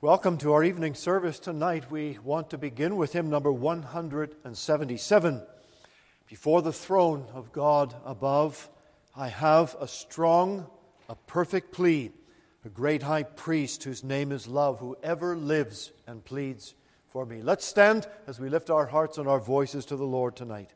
Welcome to our evening service tonight. We want to begin with hymn number 177. Before the throne of God above, I have a strong, a perfect plea, a great high priest whose name is love, who ever lives and pleads for me. Let's stand as we lift our hearts and our voices to the Lord tonight.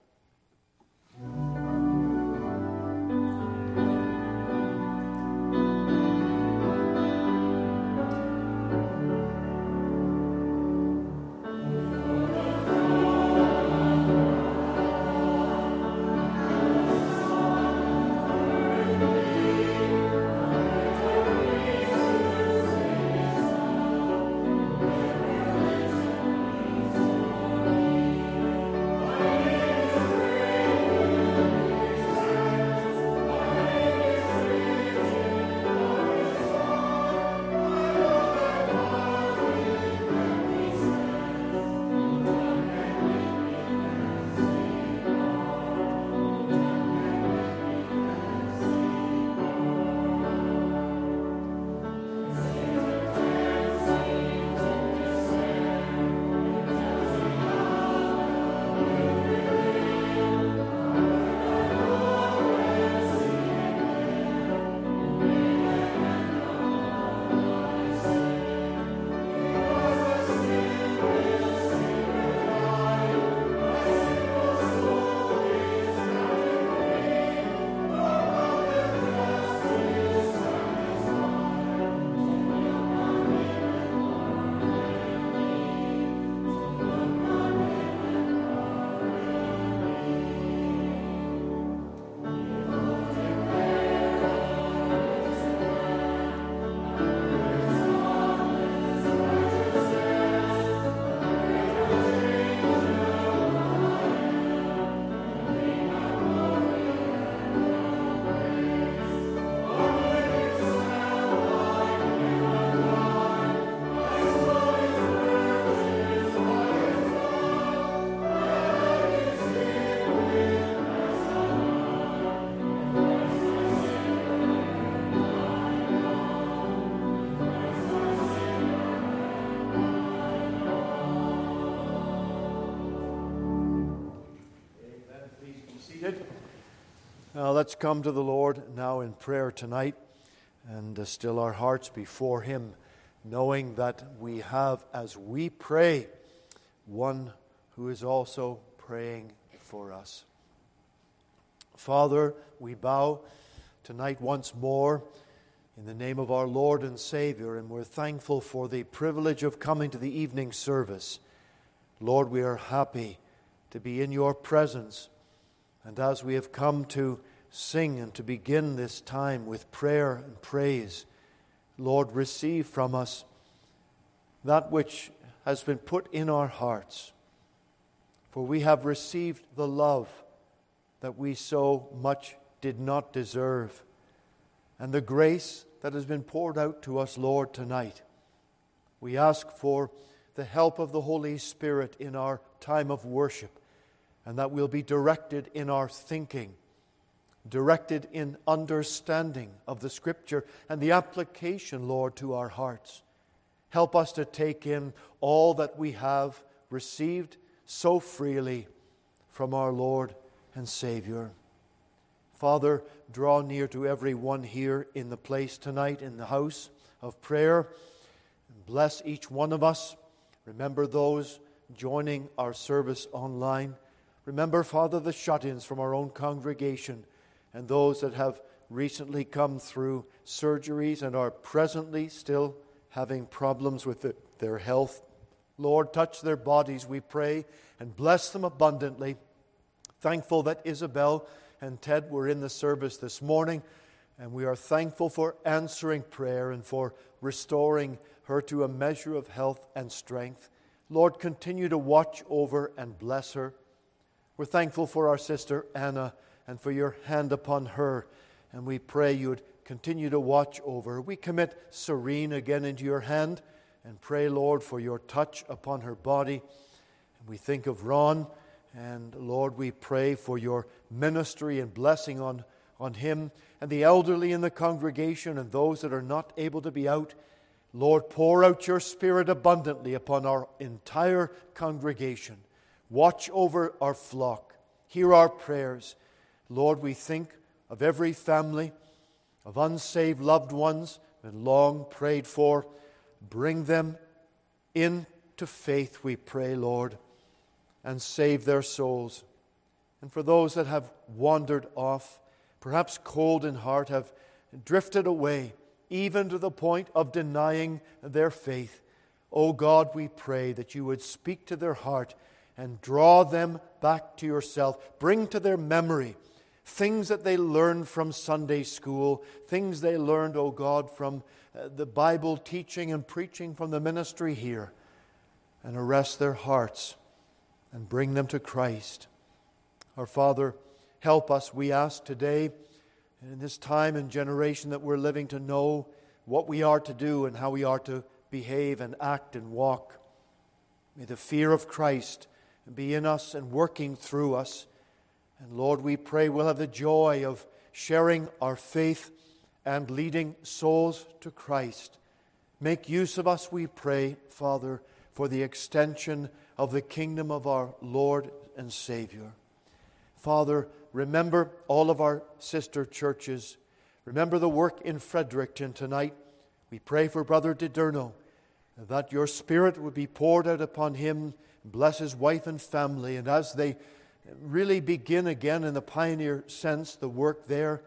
Now let's come to the Lord now in prayer tonight and uh, still our hearts before Him, knowing that we have, as we pray, one who is also praying for us. Father, we bow tonight once more in the name of our Lord and Savior, and we're thankful for the privilege of coming to the evening service. Lord, we are happy to be in your presence and as we have come to sing and to begin this time with prayer and praise, Lord, receive from us that which has been put in our hearts. For we have received the love that we so much did not deserve, and the grace that has been poured out to us, Lord, tonight. We ask for the help of the Holy Spirit in our time of worship and that we'll be directed in our thinking, directed in understanding of the Scripture and the application, Lord, to our hearts. Help us to take in all that we have received so freely from our Lord and Savior. Father, draw near to every one here in the place tonight, in the house of prayer. And bless each one of us. Remember those joining our service online. Remember, Father, the shut ins from our own congregation and those that have recently come through surgeries and are presently still having problems with the, their health. Lord, touch their bodies, we pray, and bless them abundantly. Thankful that Isabel and Ted were in the service this morning, and we are thankful for answering prayer and for restoring her to a measure of health and strength. Lord, continue to watch over and bless her. We're thankful for our sister Anna and for your hand upon her. And we pray you would continue to watch over. We commit Serene again into your hand and pray, Lord, for your touch upon her body. And we think of Ron. And Lord, we pray for your ministry and blessing on, on him and the elderly in the congregation and those that are not able to be out. Lord, pour out your Spirit abundantly upon our entire congregation. Watch over our flock. Hear our prayers. Lord, we think of every family of unsaved loved ones and long prayed for. Bring them into faith, we pray, Lord, and save their souls. And for those that have wandered off, perhaps cold in heart, have drifted away, even to the point of denying their faith, O oh God, we pray that you would speak to their heart and draw them back to yourself. Bring to their memory things that they learned from Sunday school, things they learned, oh God, from uh, the Bible teaching and preaching from the ministry here, and arrest their hearts and bring them to Christ. Our Father, help us, we ask today, in this time and generation that we're living, to know what we are to do and how we are to behave and act and walk. May the fear of Christ be in us and working through us. And Lord, we pray we'll have the joy of sharing our faith and leading souls to Christ. Make use of us, we pray, Father, for the extension of the kingdom of our Lord and Savior. Father, remember all of our sister churches. Remember the work in Fredericton tonight. We pray for Brother DiDerno, that your Spirit would be poured out upon him, bless his wife and family, and as they really begin again in the pioneer sense the work there,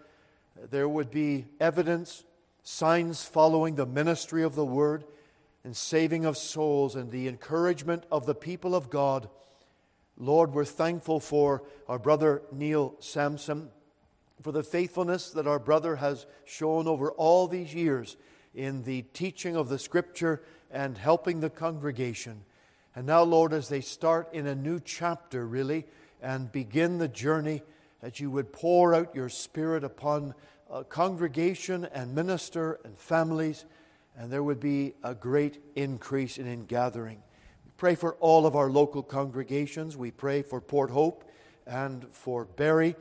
there would be evidence, signs following the ministry of the word and saving of souls and the encouragement of the people of God. Lord, we're thankful for our brother Neil Sampson, for the faithfulness that our brother has shown over all these years in the teaching of the Scripture and helping the congregation. And now, Lord, as they start in a new chapter, really, and begin the journey, that you would pour out your Spirit upon a congregation and minister and families, and there would be a great increase in gathering. Pray for all of our local congregations. We pray for Port Hope and for Barrie.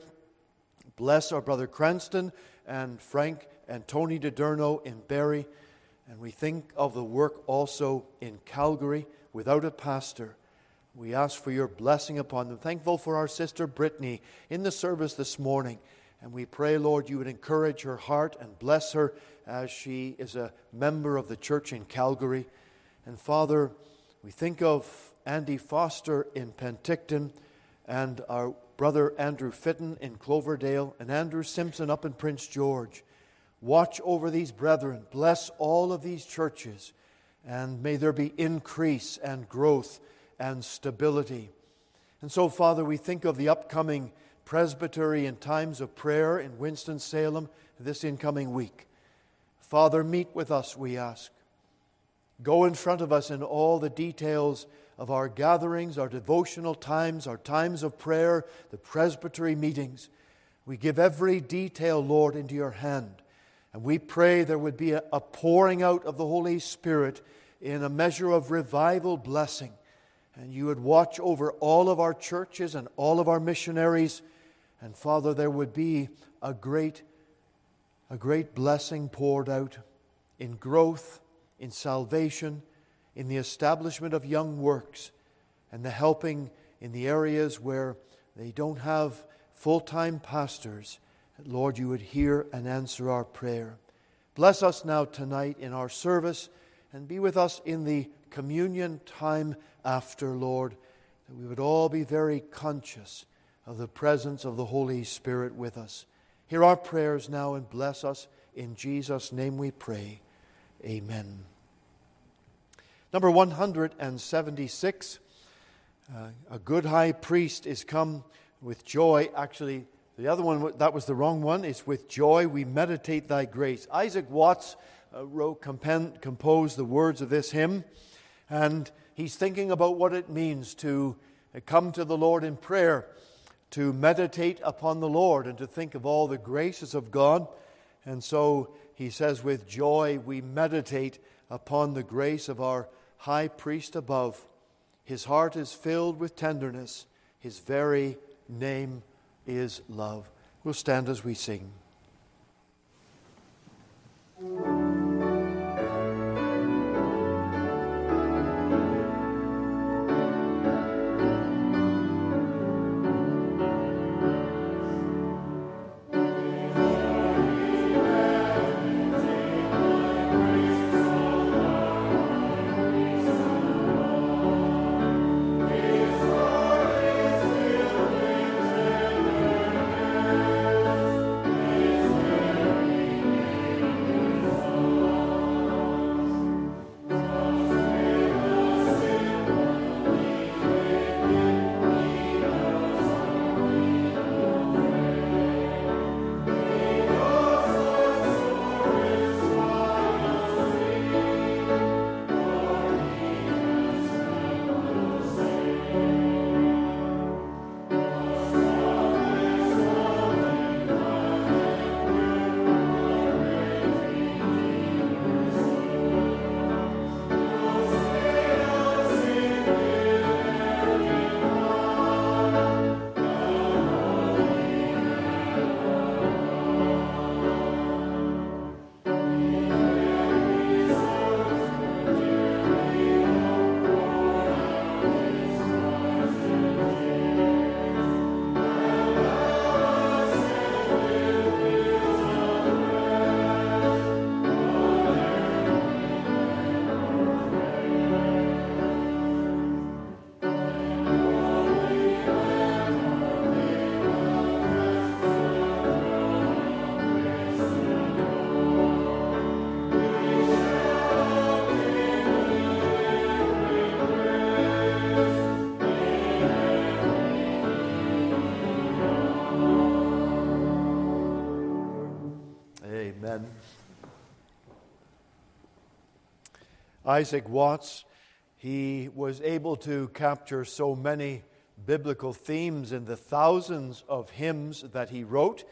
Bless our brother Cranston and Frank and Tony DiDerno in Barrie. And we think of the work also in Calgary without a pastor. We ask for your blessing upon them. Thankful for our sister Brittany in the service this morning. And we pray, Lord, you would encourage her heart and bless her as she is a member of the church in Calgary. And Father, we think of Andy Foster in Penticton and our brother Andrew Fitton in Cloverdale and Andrew Simpson up in Prince George. Watch over these brethren. Bless all of these churches. And may there be increase and growth and stability. And so, Father, we think of the upcoming presbytery and times of prayer in Winston-Salem this incoming week. Father, meet with us, we ask. Go in front of us in all the details of our gatherings, our devotional times, our times of prayer, the presbytery meetings. We give every detail, Lord, into your hand. And we pray there would be a, a, pouring out of the Holy Spirit in a measure of revival blessing. And you would watch over all of our churches and all of our missionaries. And Father, there would be a great, a great blessing poured out in growth in salvation, in the establishment of young works, and the helping in the areas where they don't have full time pastors. Lord, you would hear and answer our prayer. Bless us now tonight in our service and be with us in the communion time after, Lord, that we would all be very conscious of the presence of the Holy Spirit with us. Hear our prayers now and bless us. In Jesus' name we pray. Amen. Number 176 uh, A good high priest is come with joy. Actually, the other one, that was the wrong one. It's with joy we meditate thy grace. Isaac Watts uh, wrote, composed the words of this hymn, and he's thinking about what it means to come to the Lord in prayer, to meditate upon the Lord, and to think of all the graces of God. And so he says, with joy we meditate upon the grace of our high priest above. His heart is filled with tenderness. His very name is love. We'll stand as we sing. Isaac Watts, he was able to capture so many biblical themes in the thousands of hymns that he wrote,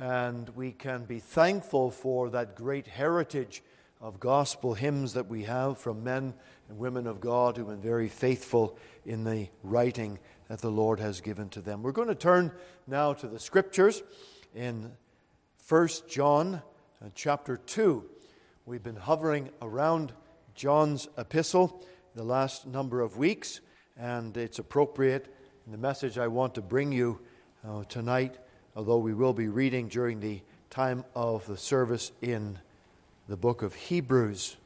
and we can be thankful for that great heritage of gospel hymns that we have from men and women of God who have been very faithful in the writing that the Lord has given to them. We're going to turn now to the scriptures in 1 John uh, chapter 2. We've been hovering around John's epistle the last number of weeks, and it's appropriate the message I want to bring you uh, tonight, although we will be reading during the time of the service in the book of Hebrews.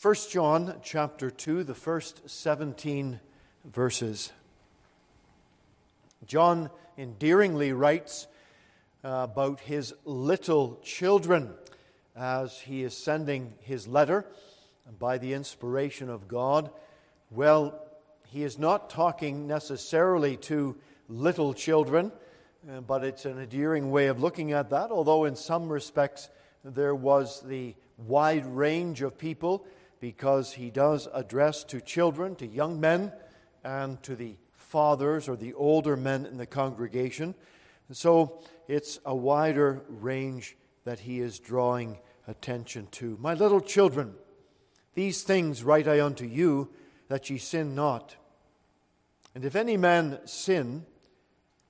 1 John chapter 2, the first 17 verses. John endearingly writes uh, about his little children as he is sending his letter by the inspiration of God, well, he is not talking necessarily to little children, uh, but it's an endearing way of looking at that, although in some respects there was the wide range of people because he does address to children, to young men, and to the fathers or the older men in the congregation. So it's a wider range that he is drawing attention to. My little children, these things write I unto you, that ye sin not. And if any man sin,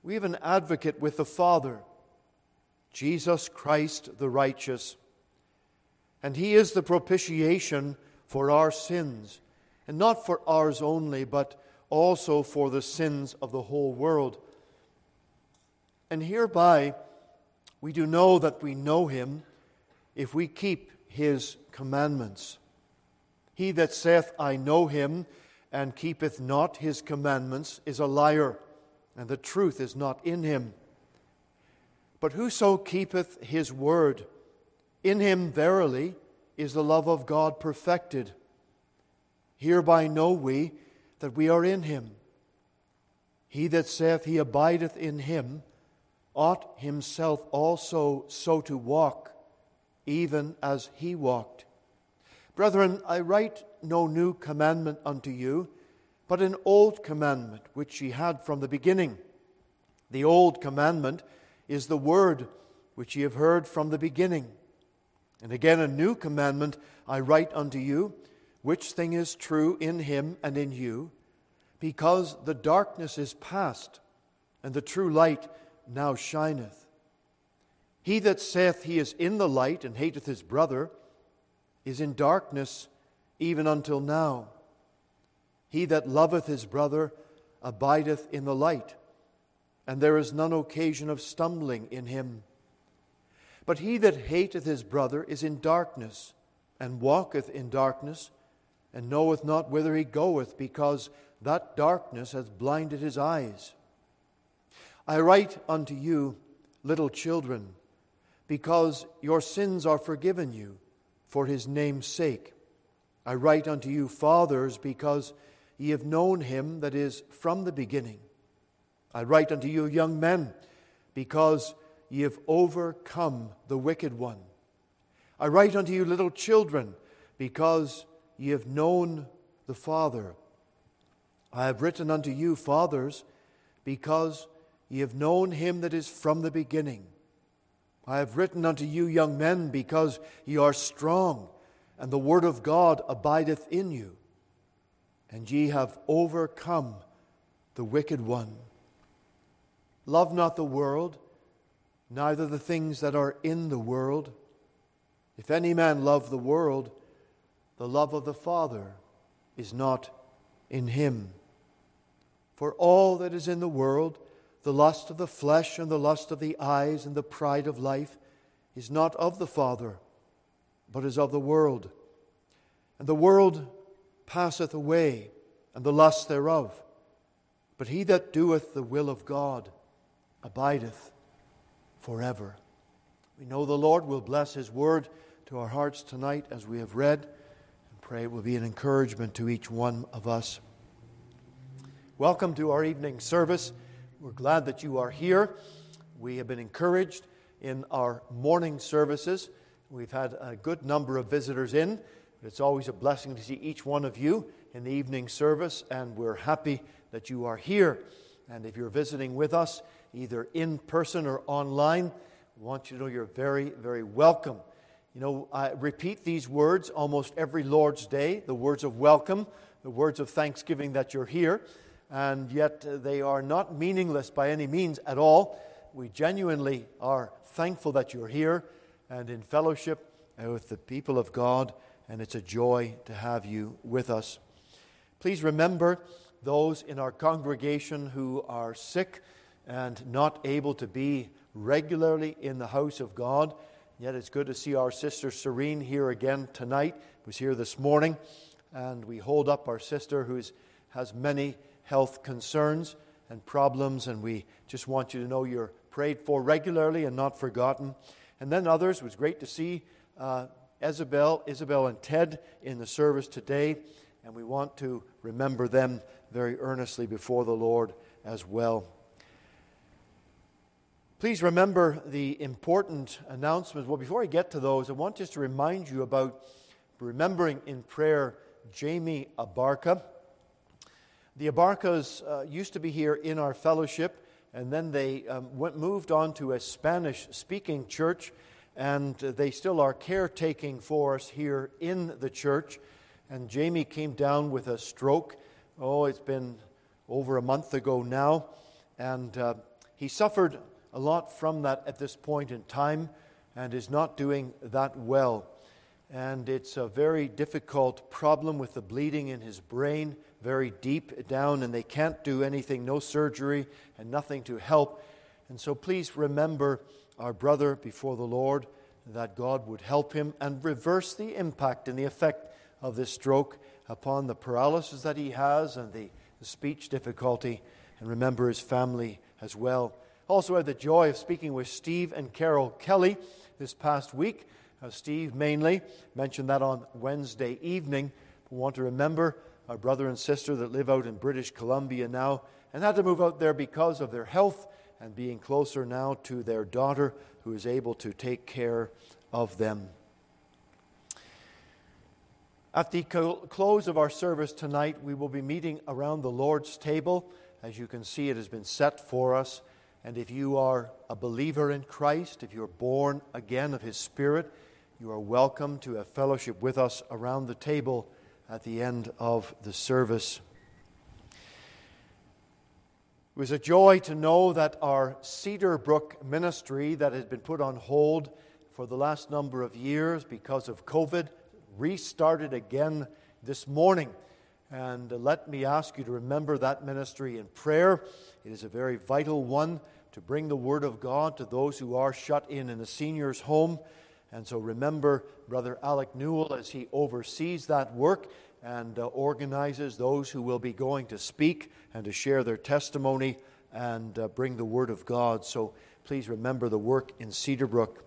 we have an advocate with the Father, Jesus Christ the righteous. And he is the propitiation for our sins, and not for ours only, but also for the sins of the whole world. And hereby we do know that we know him if we keep his commandments. He that saith, I know him, and keepeth not his commandments, is a liar, and the truth is not in him. But whoso keepeth his word, in him verily is the love of God perfected. Hereby know we that we are in him. He that saith he abideth in him ought himself also so to walk, even as he walked. Brethren, I write no new commandment unto you, but an old commandment which ye had from the beginning. The old commandment is the word which ye have heard from the beginning. And again, a new commandment I write unto you, which thing is true in him and in you, because the darkness is past, and the true light now shineth. He that saith he is in the light and hateth his brother, is in darkness even until now. He that loveth his brother abideth in the light, and there is none occasion of stumbling in him. But he that hateth his brother is in darkness, and walketh in darkness, and knoweth not whither he goeth, because that darkness hath blinded his eyes. I write unto you, little children, because your sins are forgiven you for his name's sake. I write unto you, fathers, because ye have known him that is from the beginning. I write unto you, young men, because ye have overcome the wicked one. I write unto you, little children, because ye have known the Father. I have written unto you, fathers, because ye have known him that is from the beginning. I have written unto you, young men, because ye are strong, and the word of God abideth in you, and ye have overcome the wicked one. Love not the world, neither the things that are in the world. If any man love the world, the love of the Father is not in him. For all that is in the world, the lust of the flesh and the lust of the eyes and the pride of life is not of the Father, but is of the world. And the world passeth away, and the lust thereof. But he that doeth the will of God abideth forever. We know the Lord will bless his word to our hearts tonight as we have read, and pray it will be an encouragement to each one of us. Welcome to our evening service. We're glad that you are here. We have been encouraged in our morning services. We've had a good number of visitors in, it's always a blessing to see each one of you in the evening service, and we're happy that you are here. And if you're visiting with us, either in person or online, we want you to know you're very, very welcome. You know, I repeat these words almost every Lord's Day the words of welcome, the words of thanksgiving that you're here, and yet they are not meaningless by any means at all. We genuinely are thankful that you're here and in fellowship with the people of God, and it's a joy to have you with us. Please remember those in our congregation who are sick and not able to be regularly in the house of God. Yet it's good to see our sister Serene here again tonight. Was here this morning, and we hold up our sister who has many health concerns and problems, and we just want you to know you're prayed for regularly and not forgotten. And then others, it was great to see uh, Isabel, Isabel and Ted in the service today, and we want to remember them very earnestly before the Lord as well. Please remember the important announcements. Well, before I get to those, I want just to remind you about remembering in prayer Jamie Abarca. The Abarcas uh, used to be here in our fellowship, and then they um, went, moved on to a Spanish speaking church, and they still are caretaking for us here in the church. And Jamie came down with a stroke. Oh, it's been over a month ago now, and uh, he suffered a lot from that at this point in time and is not doing that well. And it's a very difficult problem with the bleeding in his brain, very deep down, and they can't do anything, no surgery, and nothing to help. And so please remember our brother before the Lord, that God would help him and reverse the impact and the effect of this stroke upon the paralysis that he has and the, speech difficulty. And remember his family as well. Also, had the joy of speaking with Steve and Carol Kelly this past week. Uh, Steve mainly mentioned that on Wednesday evening. We want to remember our brother and sister that live out in British Columbia now and had to move out there because of their health and being closer now to their daughter who is able to take care of them. At the close of our service tonight, we will be meeting around the Lord's table. As you can see, it has been set for us. And if you are a believer in Christ, if you're born again of His Spirit, you are welcome to have fellowship with us around the table at the end of the service. It was a joy to know that our Cedar Brook ministry, that had been put on hold for the last number of years because of COVID, restarted again this morning. And let me ask you to remember that ministry in prayer. It is a very vital one to bring the Word of God to those who are shut in in the senior's home. And so remember Brother Alec Newell as he oversees that work and uh, organizes those who will be going to speak and to share their testimony and uh, bring the Word of God. So please remember the work in Cedarbrook.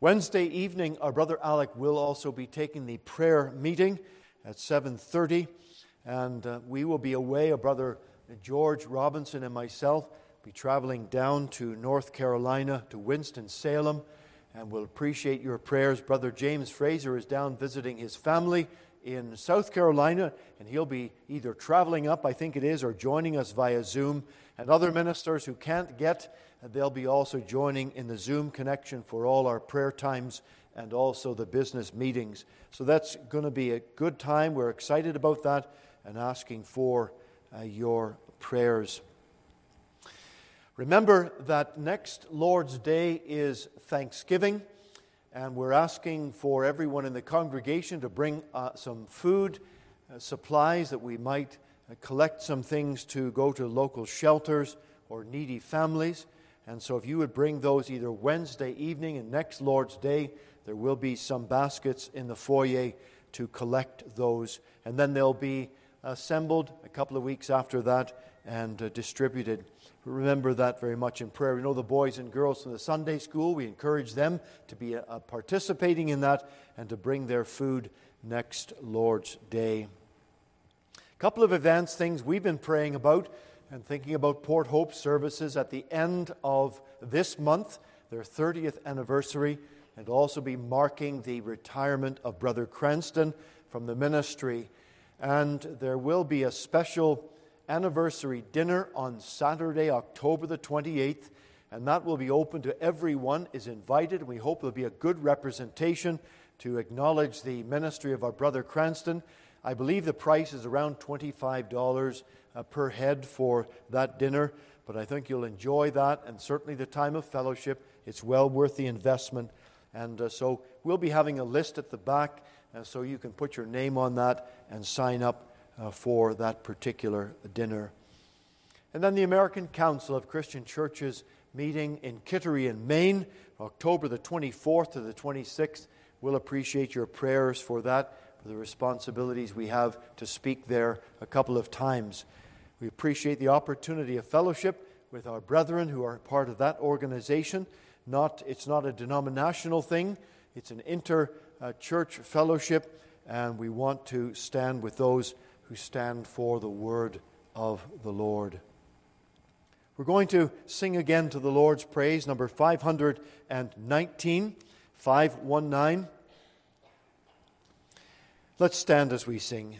Wednesday evening, our brother Alec will also be taking the prayer meeting at 7:30, and uh, we will be away. Brother George Robinson and myself be traveling down to North Carolina to Winston-Salem, and we'll appreciate your prayers. Brother James Fraser is down visiting his family in South Carolina, and he'll be either traveling up, I think it is, or joining us via Zoom. And other ministers who can't get, they'll be also joining in the Zoom connection for all our prayer times and also the business meetings. So that's going to be a good time. We're excited about that and asking for uh, your prayers. Remember that next Lord's Day is Thanksgiving, and we're asking for everyone in the congregation to bring uh, some food, uh, supplies that we might uh, collect some things to go to local shelters or needy families. And so, if you would bring those either Wednesday evening and next Lord's Day, there will be some baskets in the foyer to collect those. And then they'll be assembled a couple of weeks after that and uh, distributed remember that very much in prayer. We know the boys and girls from the Sunday school, we encourage them to be uh, participating in that and to bring their food next Lord's Day. A couple of events, things we've been praying about and thinking about Port Hope services at the end of this month, their 30th anniversary. and also be marking the retirement of Brother Cranston from the ministry. And there will be a special anniversary dinner on Saturday, October the 28th, and that will be open to everyone is invited. We hope there'll be a good representation to acknowledge the ministry of our brother Cranston. I believe the price is around $25 uh, per head for that dinner, but I think you'll enjoy that and certainly the time of fellowship. It's well worth the investment. And uh, so we'll be having a list at the back uh, so you can put your name on that and sign up uh, for that particular dinner. And then the American Council of Christian Churches meeting in Kittery in Maine, October the 24th to the 26th. We'll appreciate your prayers for that, for the responsibilities we have to speak there a couple of times. We appreciate the opportunity of fellowship with our brethren who are part of that organization. Not, it's not a denominational thing, it's an inter church fellowship, and we want to stand with those who stand for the word of the Lord. We're going to sing again to the Lord's praise, number 519, 519. Let's stand as we sing.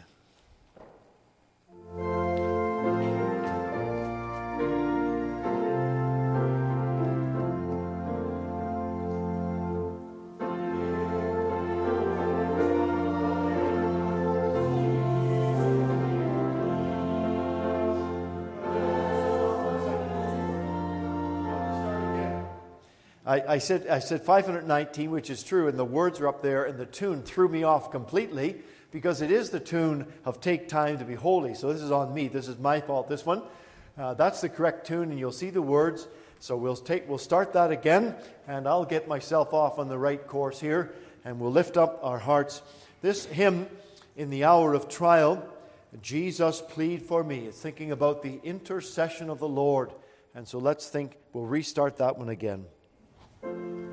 I, I, said, I said 519, which is true, and the words are up there, and the tune threw me off completely because it is the tune of Take Time to Be Holy. So this is on me. This is my fault, this one. Uh, that's the correct tune, and you'll see the words. So we'll, take, we'll start that again, and I'll get myself off on the right course here, and we'll lift up our hearts. This hymn, in the hour of trial, Jesus plead for me, is thinking about the intercession of the Lord. And so let's think, we'll restart that one again. Bye.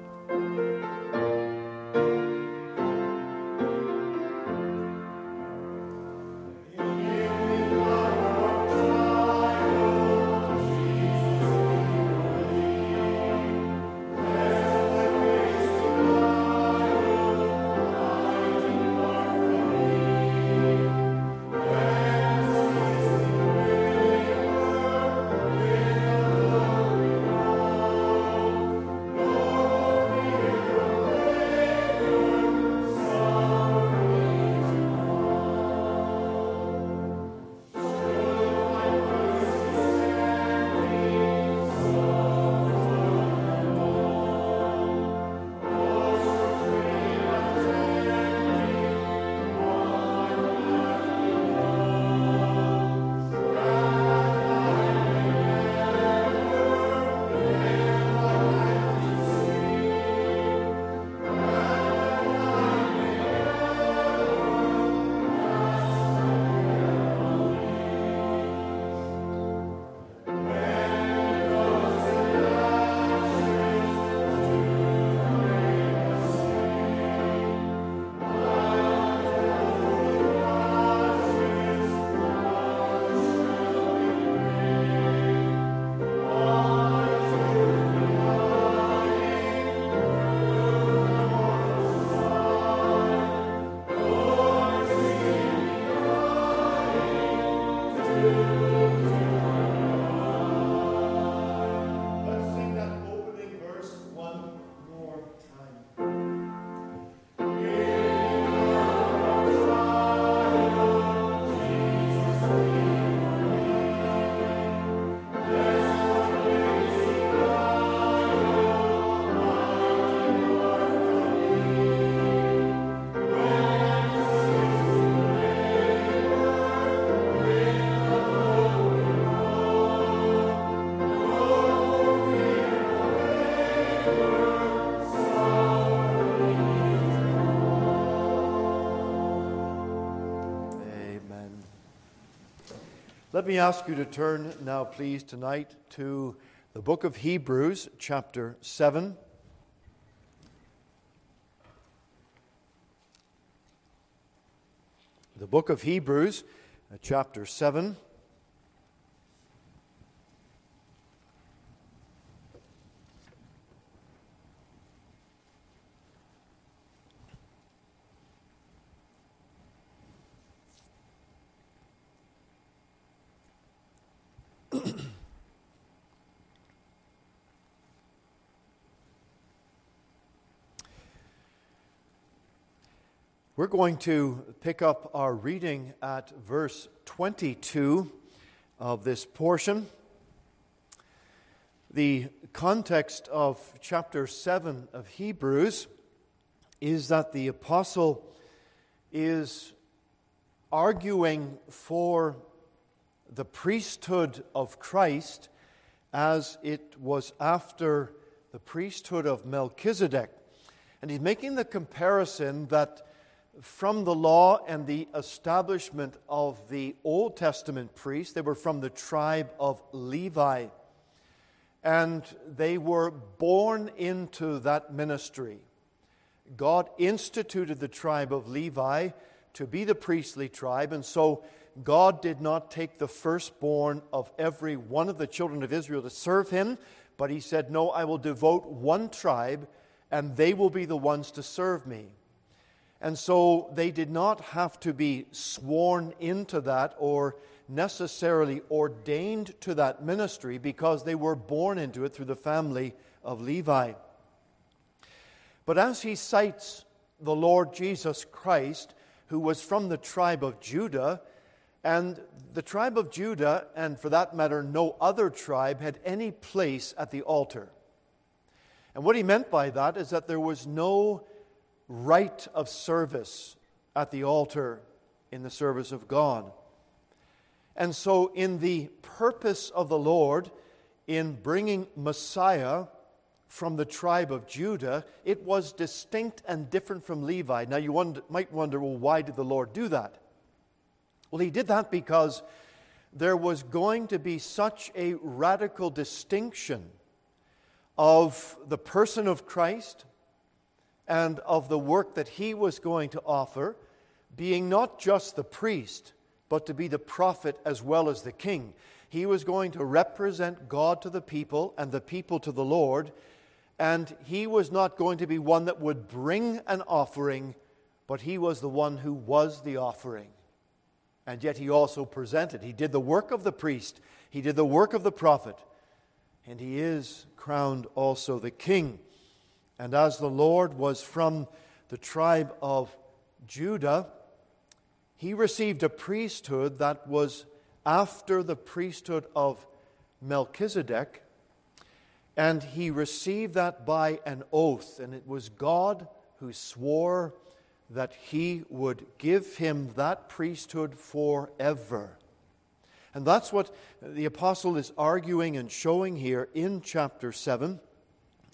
Let me ask you to turn now, please, tonight to the book of Hebrews, chapter 7. The book of Hebrews, uh, chapter 7. We're going to pick up our reading at verse 22 of this portion. The context of chapter 7 of Hebrews is that the apostle is arguing for the priesthood of Christ as it was after the priesthood of Melchizedek. And he's making the comparison that from the law and the establishment of the Old Testament priests. They were from the tribe of Levi. And they were born into that ministry. God instituted the tribe of Levi to be the priestly tribe, and so God did not take the firstborn of every one of the children of Israel to serve him, but he said, No, I will devote one tribe, and they will be the ones to serve me. And so they did not have to be sworn into that or necessarily ordained to that ministry because they were born into it through the family of Levi. But as he cites the Lord Jesus Christ, who was from the tribe of Judah, and the tribe of Judah, and for that matter, no other tribe, had any place at the altar. And what he meant by that is that there was no rite of service at the altar in the service of God. And so, in the purpose of the Lord in bringing Messiah from the tribe of Judah, it was distinct and different from Levi. Now, you wonder, might wonder, well, why did the Lord do that? Well, he did that because there was going to be such a radical distinction of the person of Christ and of the work that he was going to offer, being not just the priest, but to be the prophet as well as the king. He was going to represent God to the people and the people to the Lord, and he was not going to be one that would bring an offering, but he was the one who was the offering. And yet he also presented. He did the work of the priest, he did the work of the prophet, and he is crowned also the king. And as the Lord was from the tribe of Judah, he received a priesthood that was after the priesthood of Melchizedek. And he received that by an oath. And it was God who swore that he would give him that priesthood forever. And that's what the apostle is arguing and showing here in chapter 7.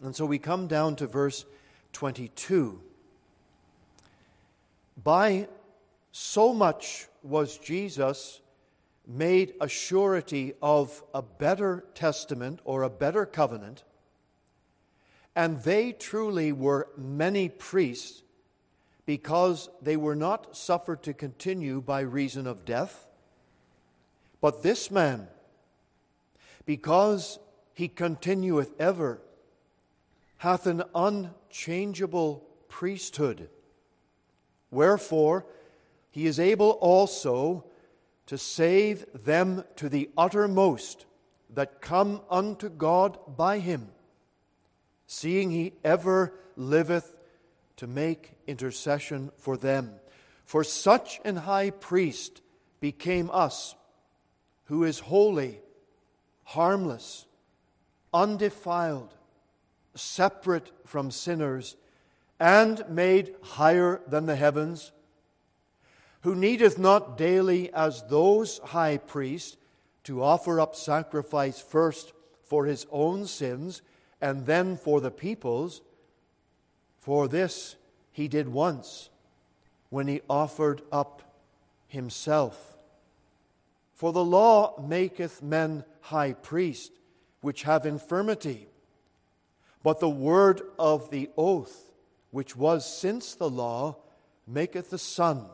And so we come down to verse 22. By so much was Jesus made a surety of a better testament or a better covenant, and they truly were many priests because they were not suffered to continue by reason of death. But this man, because he continueth ever, hath an unchangeable priesthood. Wherefore, he is able also to save them to the uttermost that come unto God by him, seeing he ever liveth to make intercession for them. For such an high priest became us, who is holy, harmless, undefiled separate from sinners, and made higher than the heavens, who needeth not daily as those high priests to offer up sacrifice first for his own sins and then for the people's. For this he did once when he offered up himself. For the law maketh men high priests, which have infirmity but the word of the oath, which was since the law, maketh the Son,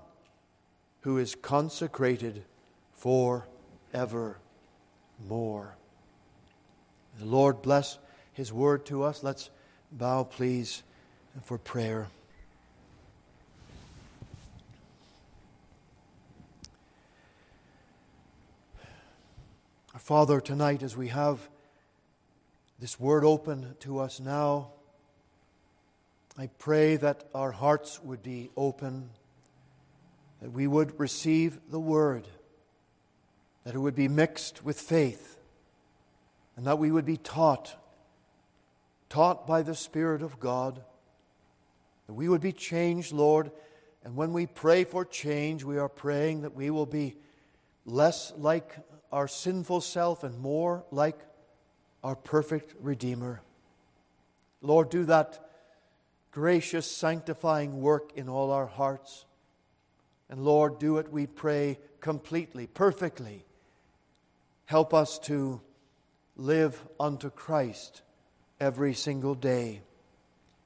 who is consecrated for evermore. The Lord bless his word to us. Let's bow, please, for prayer. Father, tonight as we have this word open to us now, I pray that our hearts would be open, that we would receive the word, that it would be mixed with faith, and that we would be taught, taught by the Spirit of God, that we would be changed, Lord. And when we pray for change, we are praying that we will be less like our sinful self and more like our perfect Redeemer. Lord, do that gracious, sanctifying work in all our hearts. And Lord, do it, we pray, completely, perfectly. Help us to live unto Christ every single day.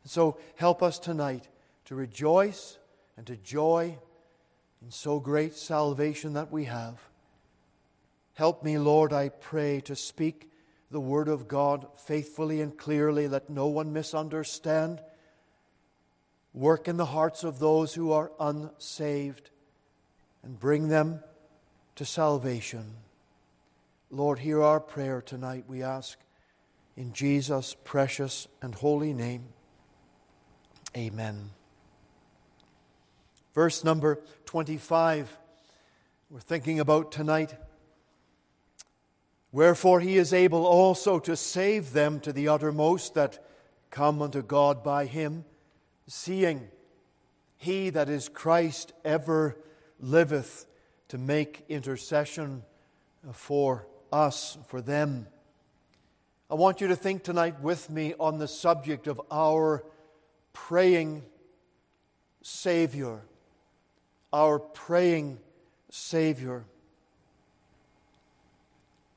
So help us tonight to rejoice and to joy in so great salvation that we have. Help me, Lord, I pray, to speak the word of God faithfully and clearly. Let no one misunderstand. Work in the hearts of those who are unsaved and bring them to salvation. Lord, hear our prayer tonight, we ask, in Jesus' precious and holy name. Amen. Verse number 25, we're thinking about tonight. Wherefore he is able also to save them to the uttermost that come unto God by him, seeing he that is Christ ever liveth to make intercession for us, for them. I want you to think tonight with me on the subject of our praying Savior. Our praying Savior.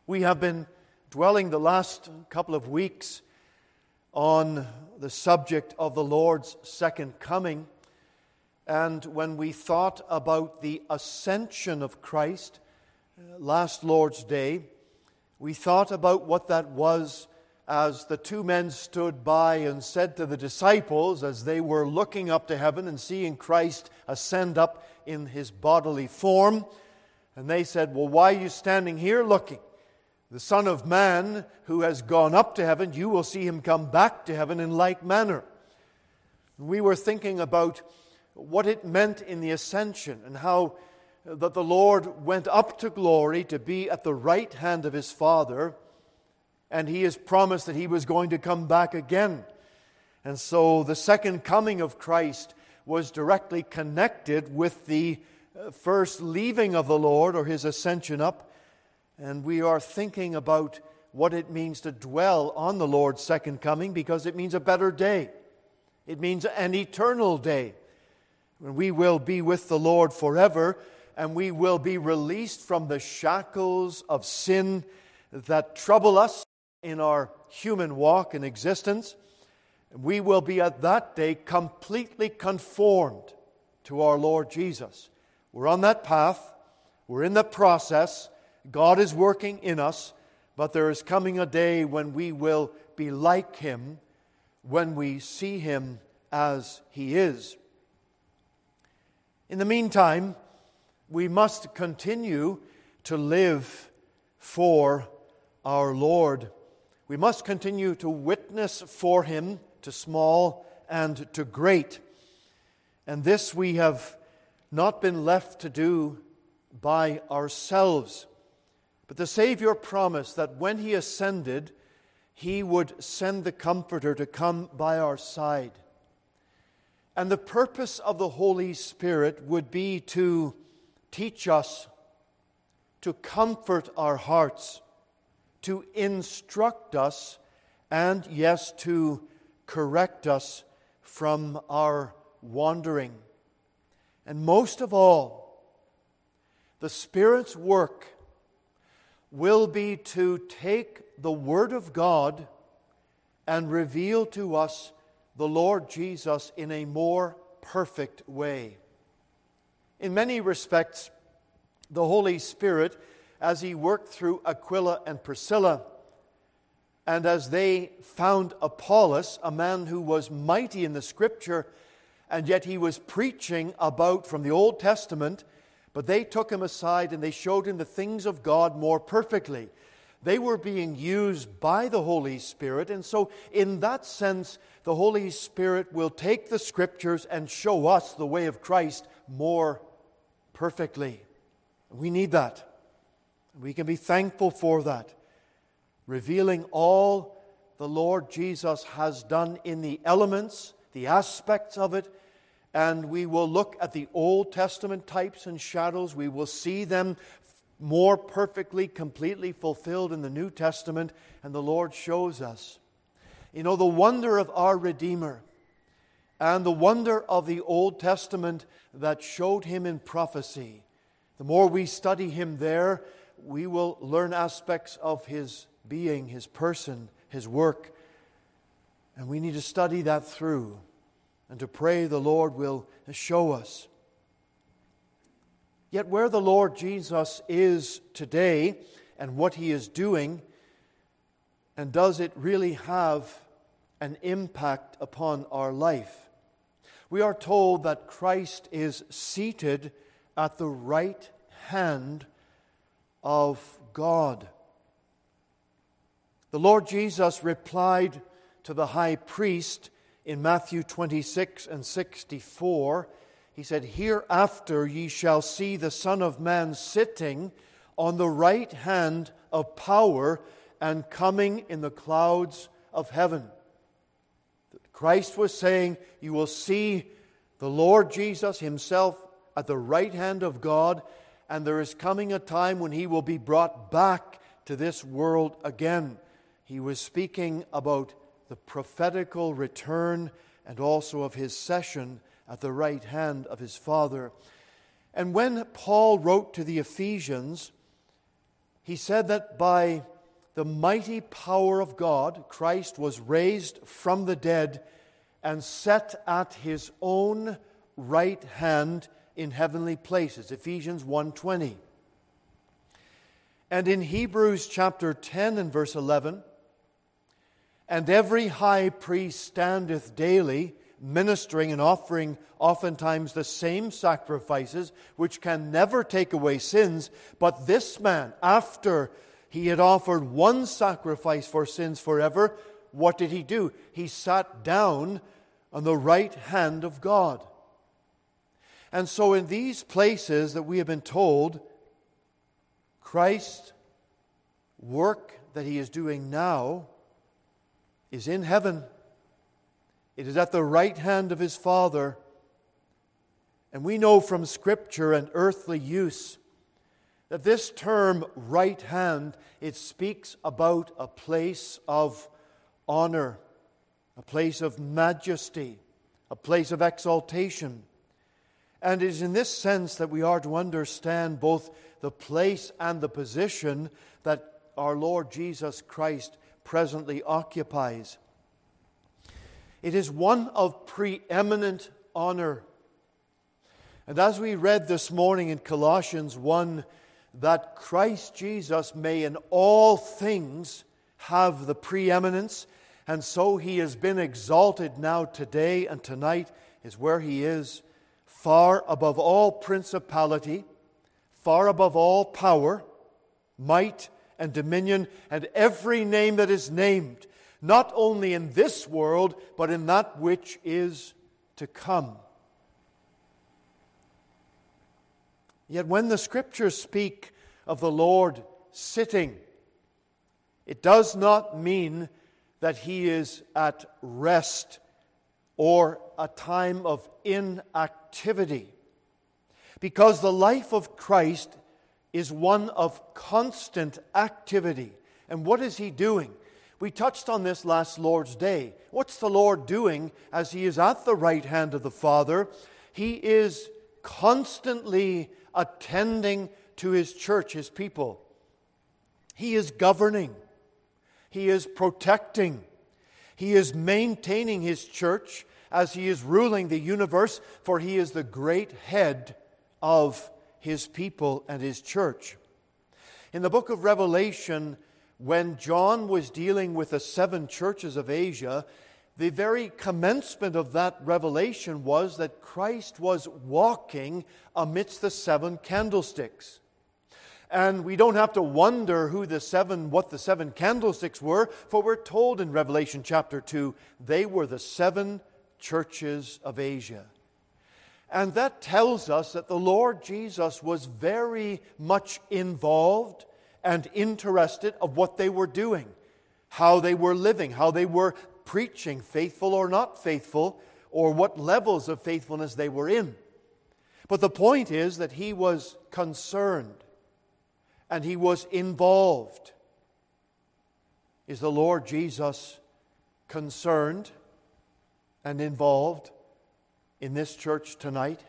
We have been dwelling the last couple of weeks on the subject of the Lord's second coming. And when we thought about the ascension of Christ uh, last Lord's Day, we thought about what that was as the two men stood by and said to the disciples as they were looking up to heaven and seeing Christ ascend up in his bodily form. And they said, Well, why are you standing here looking? The Son of Man who has gone up to heaven, you will see him come back to heaven in like manner. We were thinking about what it meant in the ascension and how that the Lord went up to glory to be at the right hand of his Father, and he has promised that he was going to come back again. And so the second coming of Christ was directly connected with the uh, first leaving of the Lord or his ascension up and we are thinking about what it means to dwell on the Lord's second coming because it means a better day. It means an eternal day when we will be with the Lord forever and we will be released from the shackles of sin that trouble us in our human walk and existence. We will be at that day completely conformed to our Lord Jesus. We're on that path, we're in the process God is working in us, but there is coming a day when we will be like Him when we see Him as He is. In the meantime, we must continue to live for our Lord. We must continue to witness for Him to small and to great. And this we have not been left to do by ourselves. But the Savior promised that when He ascended, He would send the Comforter to come by our side. And the purpose of the Holy Spirit would be to teach us, to comfort our hearts, to instruct us, and yes, to correct us from our wandering. And most of all, the Spirit's work will be to take the Word of God and reveal to us the Lord Jesus in a more perfect way. In many respects, the Holy Spirit, as He worked through Aquila and Priscilla, and as they found Apollos, a man who was mighty in the Scripture, and yet he was preaching about from the Old Testament but they took him aside and they showed him the things of God more perfectly. They were being used by the Holy Spirit. And so, in that sense, the Holy Spirit will take the Scriptures and show us the way of Christ more perfectly. We need that. We can be thankful for that, revealing all the Lord Jesus has done in the elements, the aspects of it, and we will look at the Old Testament types and shadows. We will see them more perfectly, completely fulfilled in the New Testament, and the Lord shows us. You know, the wonder of our Redeemer and the wonder of the Old Testament that showed him in prophecy. The more we study him there, we will learn aspects of his being, his person, his work. And we need to study that through and to pray the Lord will show us. Yet, where the Lord Jesus is today and what he is doing, and does it really have an impact upon our life? We are told that Christ is seated at the right hand of God. The Lord Jesus replied to the high priest in Matthew 26 and 64 he said, Hereafter ye shall see the Son of Man sitting on the right hand of power and coming in the clouds of heaven. Christ was saying, You will see the Lord Jesus Himself at the right hand of God, and there is coming a time when He will be brought back to this world again. He was speaking about the prophetical return and also of His session at the right hand of his Father. And when Paul wrote to the Ephesians, he said that by the mighty power of God, Christ was raised from the dead and set at his own right hand in heavenly places. Ephesians 1:20. And in Hebrews chapter 10 and verse 11, and every high priest standeth daily ministering and offering oftentimes the same sacrifices, which can never take away sins. But this man, after he had offered one sacrifice for sins forever, what did he do? He sat down on the right hand of God. And so, in these places that we have been told, Christ's work that he is doing now is in heaven. It is at the right hand of his Father. And we know from Scripture and earthly use that this term right hand it speaks about a place of honor, a place of majesty, a place of exaltation. And it is in this sense that we are to understand both the place and the position that our Lord Jesus Christ presently occupies. It is one of preeminent honor. And as we read this morning in Colossians 1, that Christ Jesus may in all things have the preeminence, and so he has been exalted now today and tonight is where he is, far above all principality, far above all power, might, and dominion, and every name that is named not only in this world, but in that which is to come. Yet when the scriptures speak of the Lord sitting, it does not mean that he is at rest or a time of inactivity. Because the life of Christ is one of constant activity. And what is he doing? We touched on this last Lord's Day. What's the Lord doing as He is at the right hand of the Father? He is constantly attending to His church, His people. He is governing, He is protecting, He is maintaining His church as He is ruling the universe, for He is the great head of His people and His church. In the book of Revelation, when John was dealing with the seven churches of Asia, the very commencement of that revelation was that Christ was walking amidst the seven candlesticks. And we don't have to wonder who the seven, what the seven candlesticks were, for we're told in Revelation chapter 2, they were the seven churches of Asia. And that tells us that the Lord Jesus was very much involved and interested of what they were doing, how they were living, how they were preaching, faithful or not faithful, or what levels of faithfulness they were in. But the point is that he was concerned and he was involved. Is the Lord Jesus concerned and involved in this church tonight?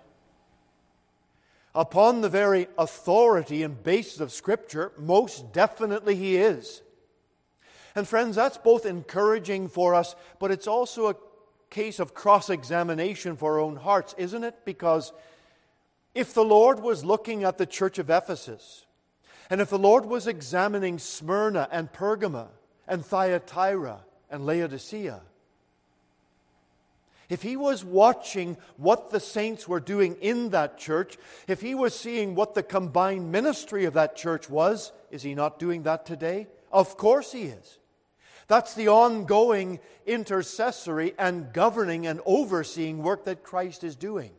Upon the very authority and basis of Scripture, most definitely he is. And friends, that's both encouraging for us, but it's also a case of cross examination for our own hearts, isn't it? Because if the Lord was looking at the church of Ephesus, and if the Lord was examining Smyrna and Pergama and Thyatira and Laodicea, if he was watching what the saints were doing in that church, if he was seeing what the combined ministry of that church was, is he not doing that today? Of course he is. That's the ongoing intercessory and governing and overseeing work that Christ is doing.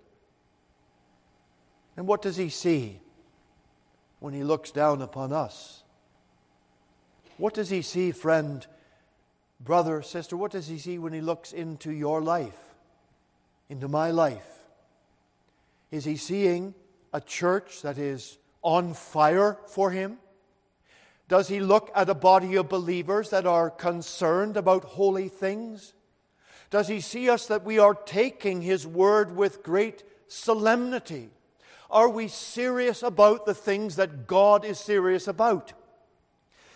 And what does he see? When he looks down upon us? What does he see, friend, brother, sister? What does he see when he looks into your life, into my life? Is he seeing a church that is on fire for him? Does he look at a body of believers that are concerned about holy things? Does he see us that we are taking his word with great solemnity? Are we serious about the things that God is serious about?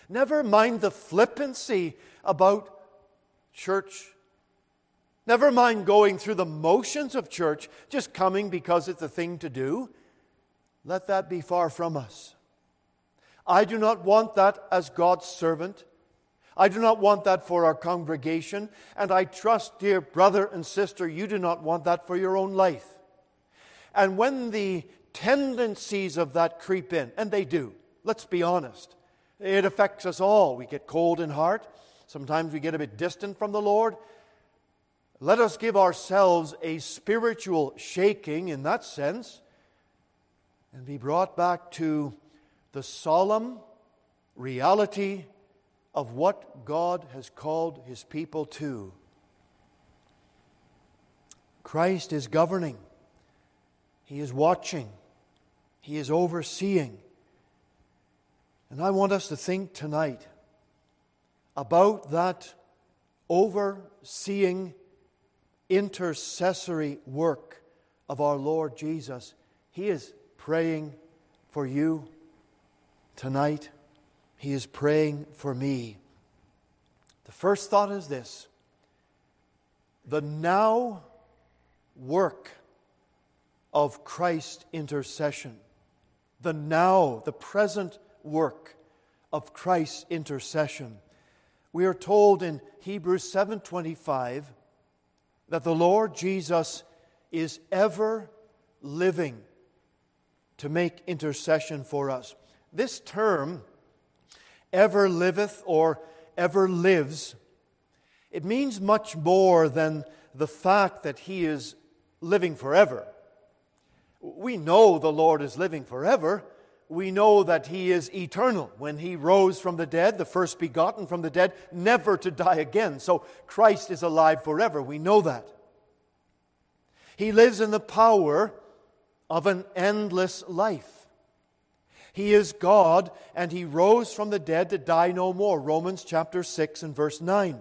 Never mind the flippancy about church. Never mind going through the motions of church, just coming because it's a thing to do. Let that be far from us. I do not want that as God's servant. I do not want that for our congregation. And I trust, dear brother and sister, you do not want that for your own life. And when the tendencies of that creep in, and they do. Let's be honest. It affects us all. We get cold in heart. Sometimes we get a bit distant from the Lord. Let us give ourselves a spiritual shaking in that sense and be brought back to the solemn reality of what God has called his people to. Christ is governing, he is watching. He is overseeing. And I want us to think tonight about that overseeing intercessory work of our Lord Jesus. He is praying for you tonight. He is praying for me. The first thought is this the now work of Christ's intercession the now, the present work of Christ's intercession. We are told in Hebrews 7:25 that the Lord Jesus is ever living to make intercession for us. This term ever liveth or ever lives it means much more than the fact that he is living forever. We know the Lord is living forever. We know that He is eternal. When He rose from the dead, the first begotten from the dead, never to die again. So Christ is alive forever. We know that. He lives in the power of an endless life. He is God, and He rose from the dead to die no more. Romans chapter 6 and verse 9.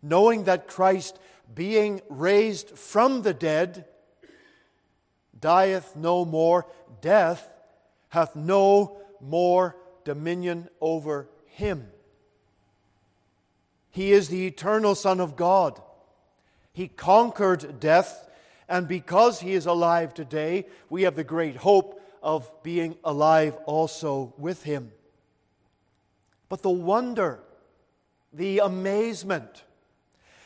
Knowing that Christ, being raised from the dead, dieth no more, death hath no more dominion over him. He is the eternal Son of God. He conquered death, and because he is alive today, we have the great hope of being alive also with him. But the wonder, the amazement,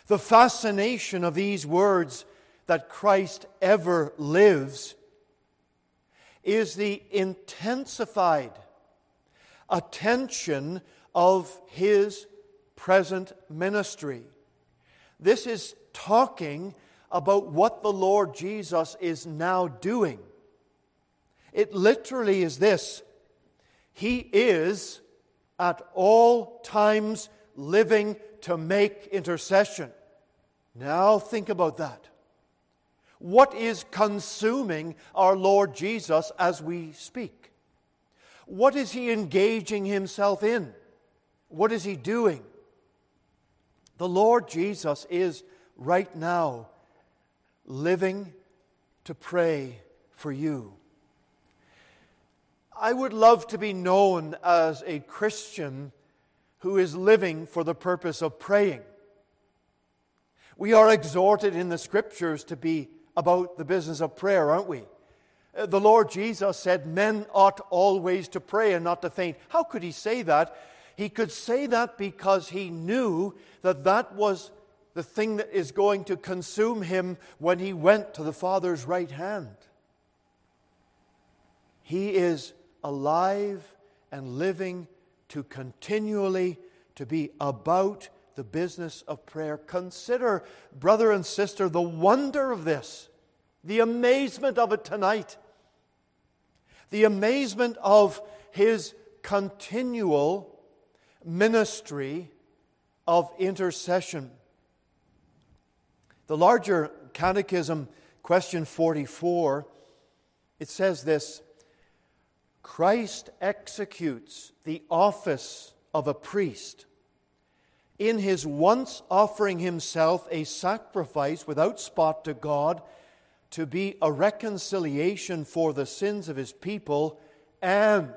the fascination of these words that Christ ever lives is the intensified attention of his present ministry. This is talking about what the Lord Jesus is now doing. It literally is this He is at all times living to make intercession. Now think about that. What is consuming our Lord Jesus as we speak? What is he engaging himself in? What is he doing? The Lord Jesus is right now living to pray for you. I would love to be known as a Christian who is living for the purpose of praying. We are exhorted in the scriptures to be about the business of prayer, aren't we? Uh, the Lord Jesus said, Men ought always to pray and not to faint. How could he say that? He could say that because he knew that that was the thing that is going to consume him when he went to the Father's right hand. He is alive and living to continually to be about the business of prayer. Consider, brother and sister, the wonder of this, the amazement of it tonight, the amazement of his continual ministry of intercession. The larger catechism, question 44, it says this Christ executes the office of a priest in his once offering himself a sacrifice without spot to God to be a reconciliation for the sins of his people, and,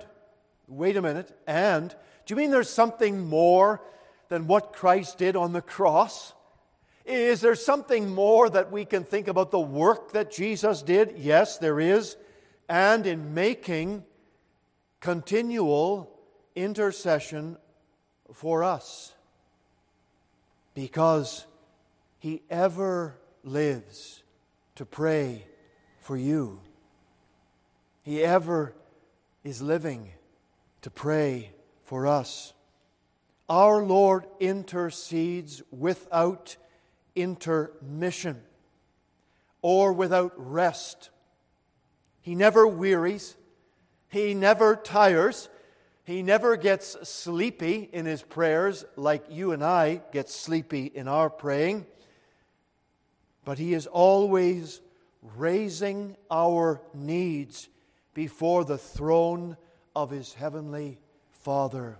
wait a minute, and, do you mean there's something more than what Christ did on the cross? Is there something more that we can think about the work that Jesus did? Yes, there is. And in making continual intercession for us because He ever lives to pray for you. He ever is living to pray for us. Our Lord intercedes without intermission or without rest. He never wearies, He never tires, he never gets sleepy in his prayers like you and I get sleepy in our praying, but he is always raising our needs before the throne of his heavenly Father.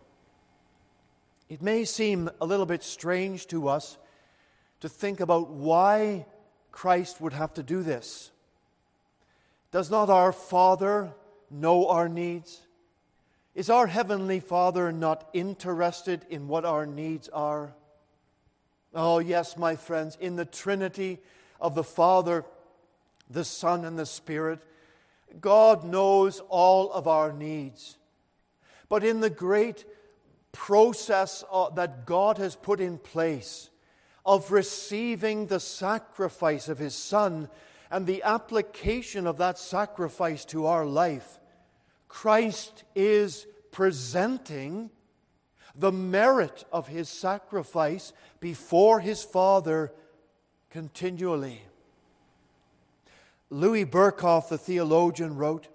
It may seem a little bit strange to us to think about why Christ would have to do this. Does not our Father know our needs? Is our Heavenly Father not interested in what our needs are? Oh, yes, my friends, in the Trinity of the Father, the Son, and the Spirit, God knows all of our needs. But in the great process uh, that God has put in place of receiving the sacrifice of His Son and the application of that sacrifice to our life, Christ is presenting the merit of his sacrifice before his Father continually. Louis Berkhof, the theologian, wrote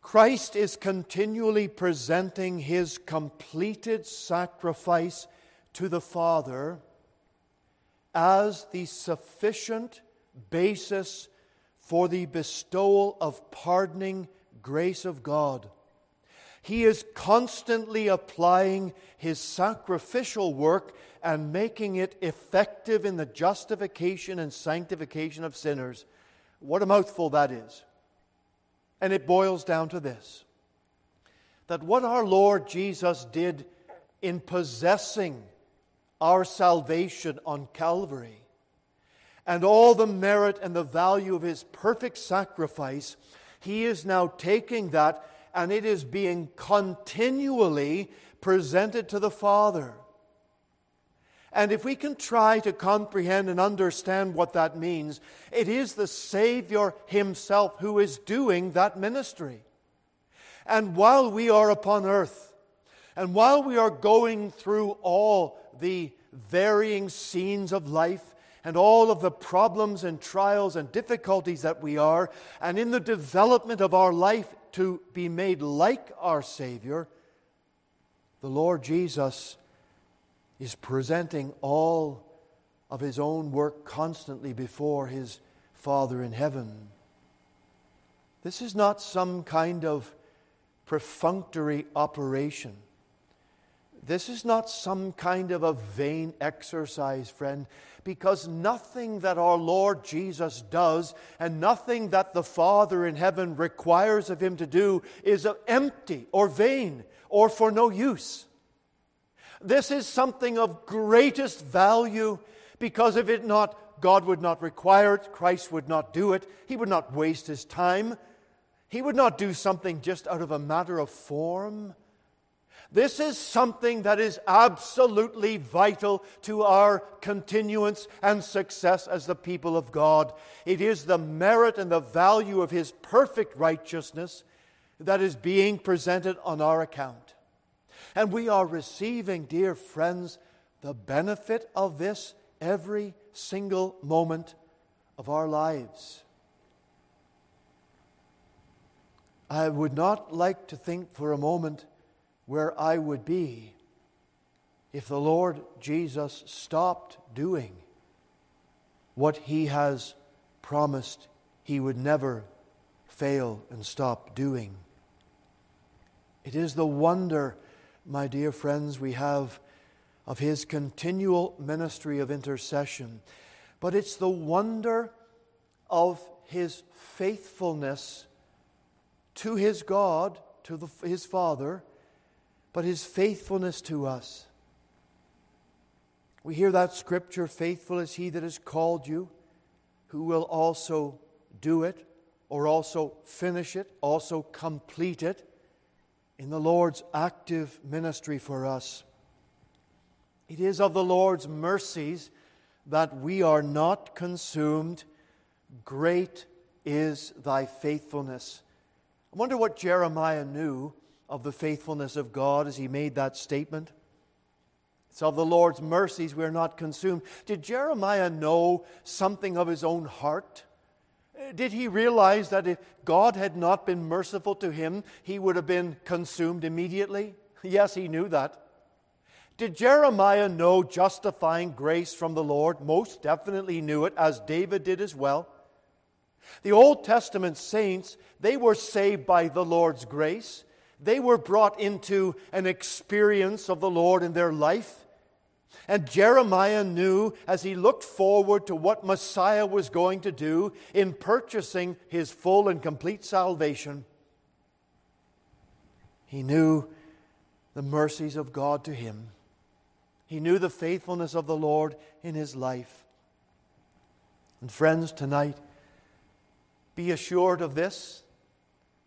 Christ is continually presenting his completed sacrifice to the Father as the sufficient basis for the bestowal of pardoning grace of God. He is constantly applying his sacrificial work and making it effective in the justification and sanctification of sinners. What a mouthful that is. And it boils down to this that what our Lord Jesus did in possessing our salvation on Calvary and all the merit and the value of his perfect sacrifice he is now taking that and it is being continually presented to the Father. And if we can try to comprehend and understand what that means, it is the Savior Himself who is doing that ministry. And while we are upon earth, and while we are going through all the varying scenes of life, and all of the problems and trials and difficulties that we are, and in the development of our life to be made like our Savior, the Lord Jesus is presenting all of His own work constantly before His Father in heaven. This is not some kind of perfunctory operation. This is not some kind of a vain exercise, friend, because nothing that our Lord Jesus does and nothing that the Father in heaven requires of him to do is empty or vain or for no use. This is something of greatest value because if it not, God would not require it, Christ would not do it, He would not waste His time, He would not do something just out of a matter of form. This is something that is absolutely vital to our continuance and success as the people of God. It is the merit and the value of His perfect righteousness that is being presented on our account. And we are receiving, dear friends, the benefit of this every single moment of our lives. I would not like to think for a moment where I would be if the Lord Jesus stopped doing what he has promised he would never fail and stop doing. It is the wonder, my dear friends, we have of his continual ministry of intercession, but it's the wonder of his faithfulness to his God, to the, his Father but his faithfulness to us. We hear that scripture faithful is he that has called you, who will also do it, or also finish it, also complete it in the Lord's active ministry for us. It is of the Lord's mercies that we are not consumed. Great is thy faithfulness. I wonder what Jeremiah knew of the faithfulness of God as he made that statement. It's of the Lord's mercies we are not consumed. Did Jeremiah know something of his own heart? Did he realize that if God had not been merciful to him, he would have been consumed immediately? Yes, he knew that. Did Jeremiah know justifying grace from the Lord? Most definitely knew it, as David did as well. The Old Testament saints, they were saved by the Lord's grace. They were brought into an experience of the Lord in their life. And Jeremiah knew as he looked forward to what Messiah was going to do in purchasing his full and complete salvation, he knew the mercies of God to him. He knew the faithfulness of the Lord in his life. And friends, tonight, be assured of this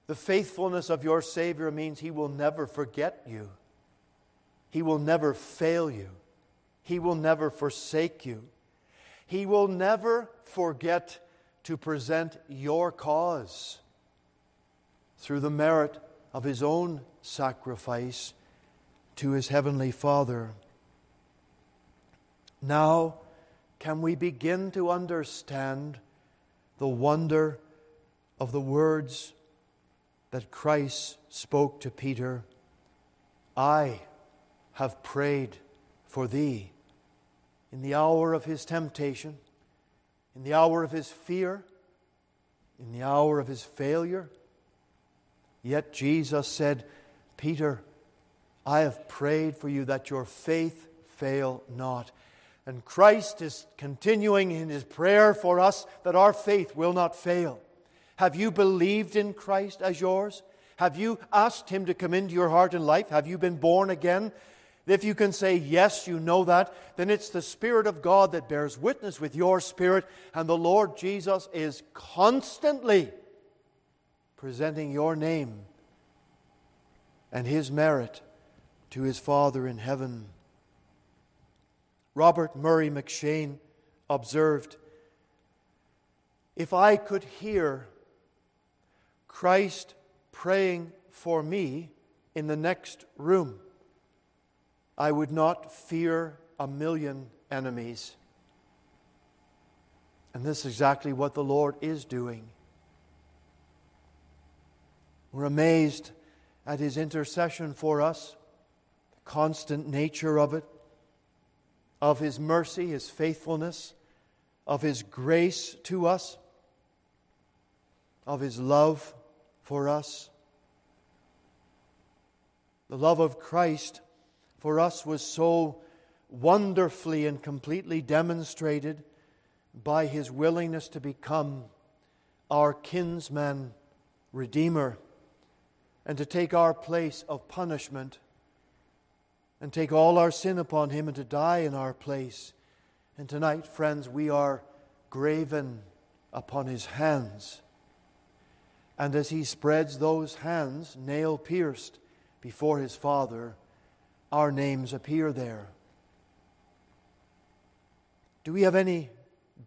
the faithfulness of your Savior means He will never forget you, He will never fail you, He will never forsake you, He will never forget to present your cause through the merit of His own sacrifice to His Heavenly Father. Now, can we begin to understand the wonder of the words that Christ spoke to Peter I have prayed for thee in the hour of his temptation, in the hour of his fear, in the hour of his failure. Yet Jesus said, Peter, I have prayed for you that your faith fail not. And Christ is continuing in his prayer for us that our faith will not fail. Have you believed in Christ as yours? Have you asked Him to come into your heart and life? Have you been born again? If you can say, yes, you know that, then it's the Spirit of God that bears witness with your spirit, and the Lord Jesus is constantly presenting your name and His merit to His Father in heaven. Robert Murray M'Cheyne observed If I could hear Christ praying for me in the next room, I would not fear a million enemies. And this is exactly what the Lord is doing. We're amazed at his intercession for us, the constant nature of it, of his mercy, his faithfulness, of his grace to us, of his love for us. The love of Christ for us was so wonderfully and completely demonstrated by his willingness to become our kinsman redeemer and to take our place of punishment and take all our sin upon him and to die in our place. And tonight, friends, we are graven upon his hands. And as he spreads those hands, nail pierced, before his Father, our names appear there. Do we have any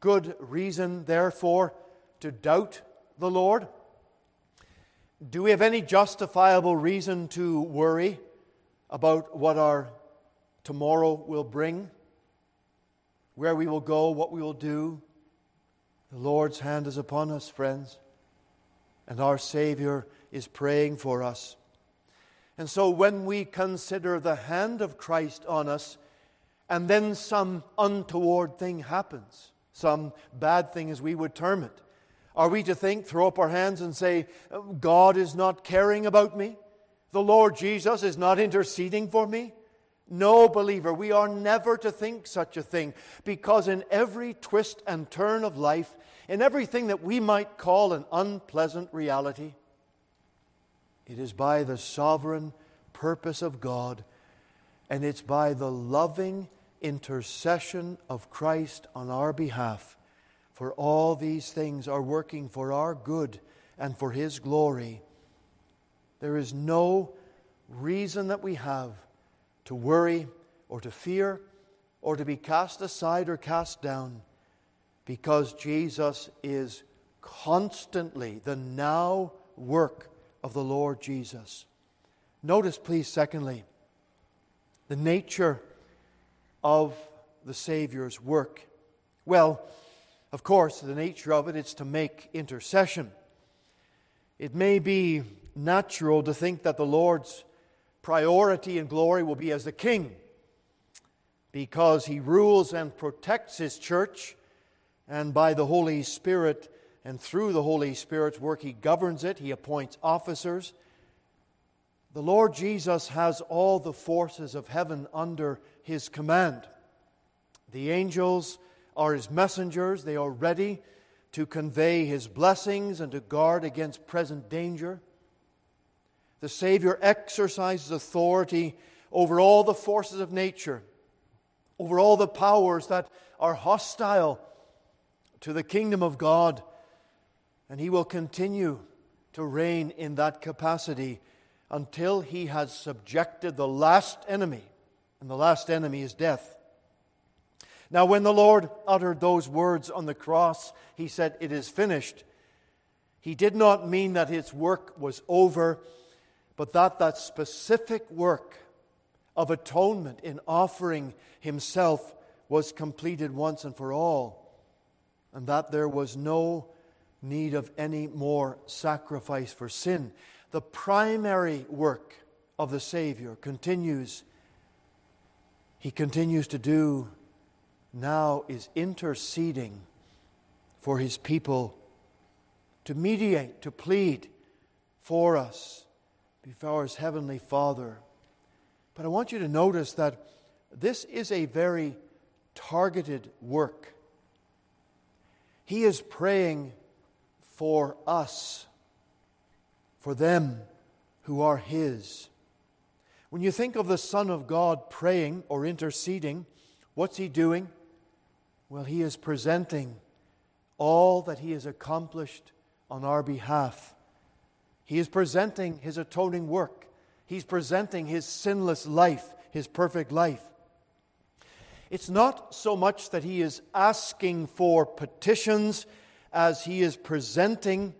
good reason, therefore, to doubt the Lord? Do we have any justifiable reason to worry about what our tomorrow will bring? Where we will go, what we will do? The Lord's hand is upon us, friends, and our Savior is praying for us. And so when we consider the hand of Christ on us, and then some untoward thing happens, some bad thing as we would term it. Are we to think, throw up our hands and say, God is not caring about me? The Lord Jesus is not interceding for me? No, believer, we are never to think such a thing because in every twist and turn of life, in everything that we might call an unpleasant reality, it is by the sovereign purpose of God and it's by the loving intercession of Christ on our behalf. For all these things are working for our good and for His glory. There is no reason that we have to worry or to fear or to be cast aside or cast down because Jesus is constantly the now work of the Lord Jesus. Notice, please, secondly, the nature of the Savior's work? Well, of course, the nature of it is to make intercession. It may be natural to think that the Lord's priority and glory will be as the king because he rules and protects his church, and by the Holy Spirit and through the Holy Spirit's work, he governs it, he appoints officers. The Lord Jesus has all the forces of heaven under his command. The angels are his messengers, they are ready to convey his blessings and to guard against present danger. The Savior exercises authority over all the forces of nature, over all the powers that are hostile to the kingdom of God, and he will continue to reign in that capacity until he has subjected the last enemy and the last enemy is death. Now, when the Lord uttered those words on the cross, he said, It is finished. He did not mean that his work was over, but that that specific work of atonement in offering himself was completed once and for all, and that there was no need of any more sacrifice for sin. The primary work of the Savior continues he continues to do now is interceding for his people, to mediate, to plead for us before his heavenly Father. But I want you to notice that this is a very targeted work. He is praying for us, for them who are his. When you think of the Son of God praying or interceding, what's he doing? Well, he is presenting all that he has accomplished on our behalf. He is presenting his atoning work. He's presenting his sinless life, his perfect life. It's not so much that he is asking for petitions as he is presenting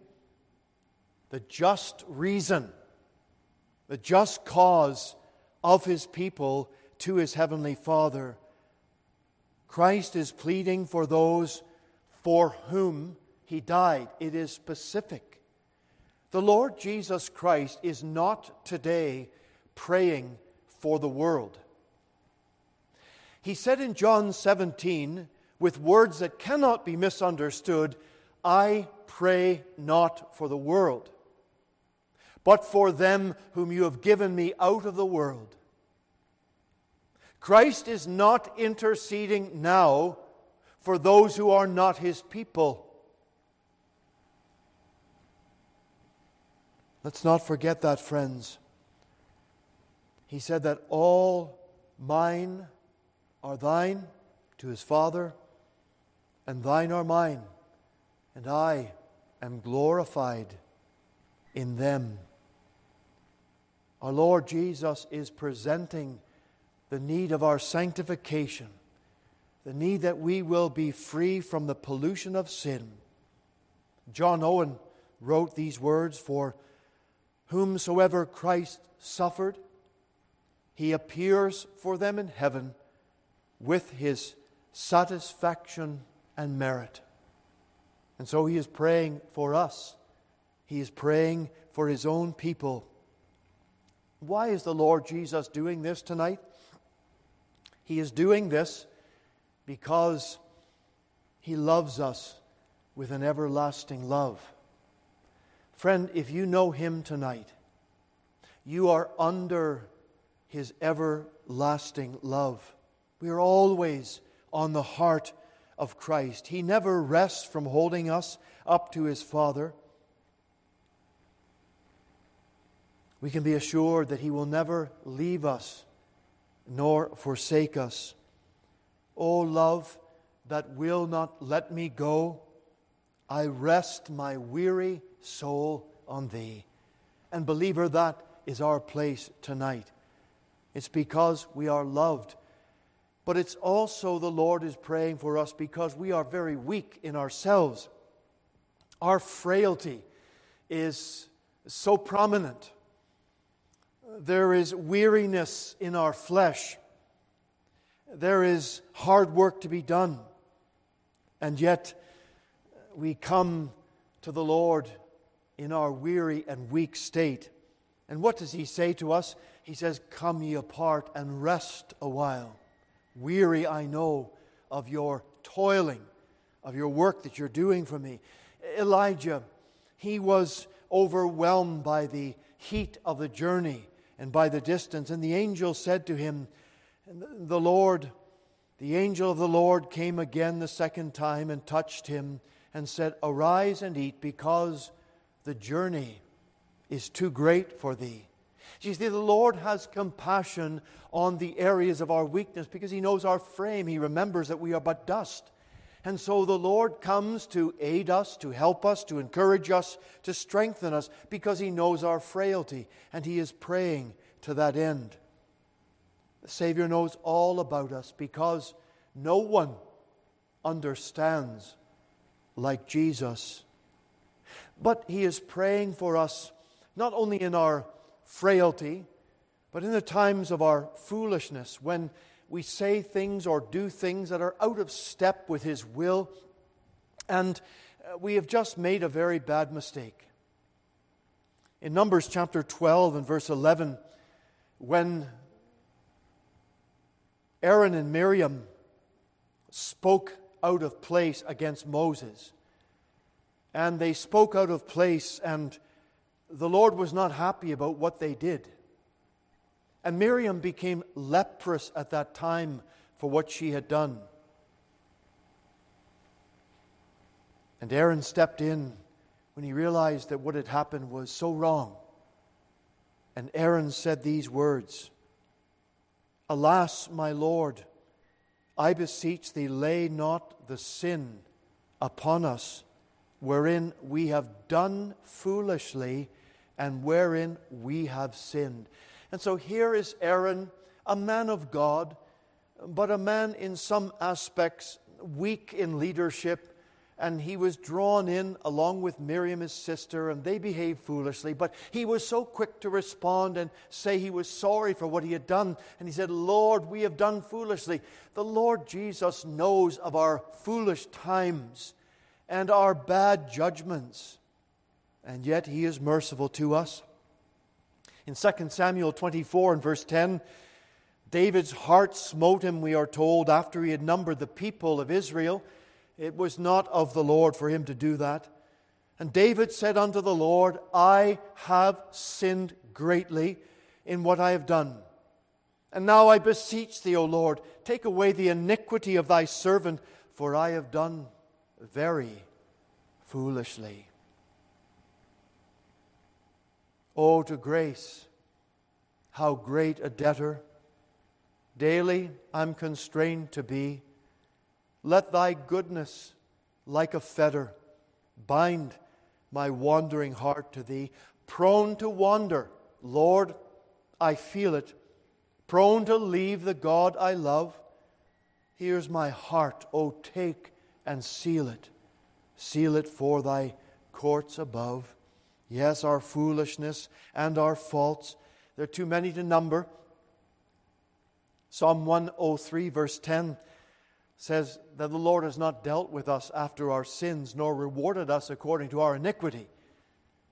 the just reason the just cause of his people to his heavenly Father. Christ is pleading for those for whom he died. It is specific. The Lord Jesus Christ is not today praying for the world. He said in John 17, with words that cannot be misunderstood, I pray not for the world, but for them whom you have given me out of the world. Christ is not interceding now for those who are not his people. Let's not forget that, friends. He said that all mine are thine to his Father, and thine are mine, and I am glorified in them. Our Lord Jesus is presenting the need of our sanctification, the need that we will be free from the pollution of sin. John Owen wrote these words For whomsoever Christ suffered, he appears for them in heaven with his satisfaction and merit. And so he is praying for us. He is praying for his own people. Why is the Lord Jesus doing this tonight? He is doing this because he loves us with an everlasting love. Friend, if you know him tonight, you are under his everlasting love. We are always on the heart of Christ. He never rests from holding us up to his Father. We can be assured that he will never leave us nor forsake us. O love that will not let me go, I rest my weary soul on thee. And, believer, that is our place tonight. It's because we are loved but it's also the Lord is praying for us because we are very weak in ourselves. Our frailty is so prominent. There is weariness in our flesh. There is hard work to be done. And yet, we come to the Lord in our weary and weak state. And what does He say to us? He says, Come ye apart and rest a while. Weary, I know, of your toiling, of your work that you're doing for me. Elijah, he was overwhelmed by the heat of the journey and by the distance. And the angel said to him, The Lord, the angel of the Lord came again the second time and touched him and said, Arise and eat, because the journey is too great for thee. You see, the Lord has compassion on the areas of our weakness because He knows our frame. He remembers that we are but dust. And so the Lord comes to aid us, to help us, to encourage us, to strengthen us because He knows our frailty and He is praying to that end. The Savior knows all about us because no one understands like Jesus. But He is praying for us not only in our frailty, but in the times of our foolishness, when we say things or do things that are out of step with His will, and uh, we have just made a very bad mistake. In Numbers chapter 12 and verse 11, when Aaron and Miriam spoke out of place against Moses, and they spoke out of place and the Lord was not happy about what they did. And Miriam became leprous at that time for what she had done. And Aaron stepped in when he realized that what had happened was so wrong. And Aaron said these words Alas, my Lord, I beseech thee, lay not the sin upon us wherein we have done foolishly and wherein we have sinned. And so here is Aaron, a man of God, but a man in some aspects weak in leadership and he was drawn in along with Miriam, his sister, and they behaved foolishly. But he was so quick to respond and say he was sorry for what he had done. And he said, Lord, we have done foolishly. The Lord Jesus knows of our foolish times and our bad judgments, and yet he is merciful to us. In 2 Samuel 24 and verse 10, David's heart smote him, we are told, after he had numbered the people of Israel. It was not of the Lord for him to do that. And David said unto the Lord, I have sinned greatly in what I have done. And now I beseech thee, O Lord, take away the iniquity of thy servant, for I have done very foolishly. Oh, to grace, how great a debtor daily I'm constrained to be. Let thy goodness, like a fetter, bind my wandering heart to thee. Prone to wander, Lord, I feel it. Prone to leave the God I love. Here's my heart, O oh, take and seal it. Seal it for thy courts above. Yes, our foolishness and our faults, they're too many to number. Psalm 103, verse 10 says that the Lord has not dealt with us after our sins, nor rewarded us according to our iniquity.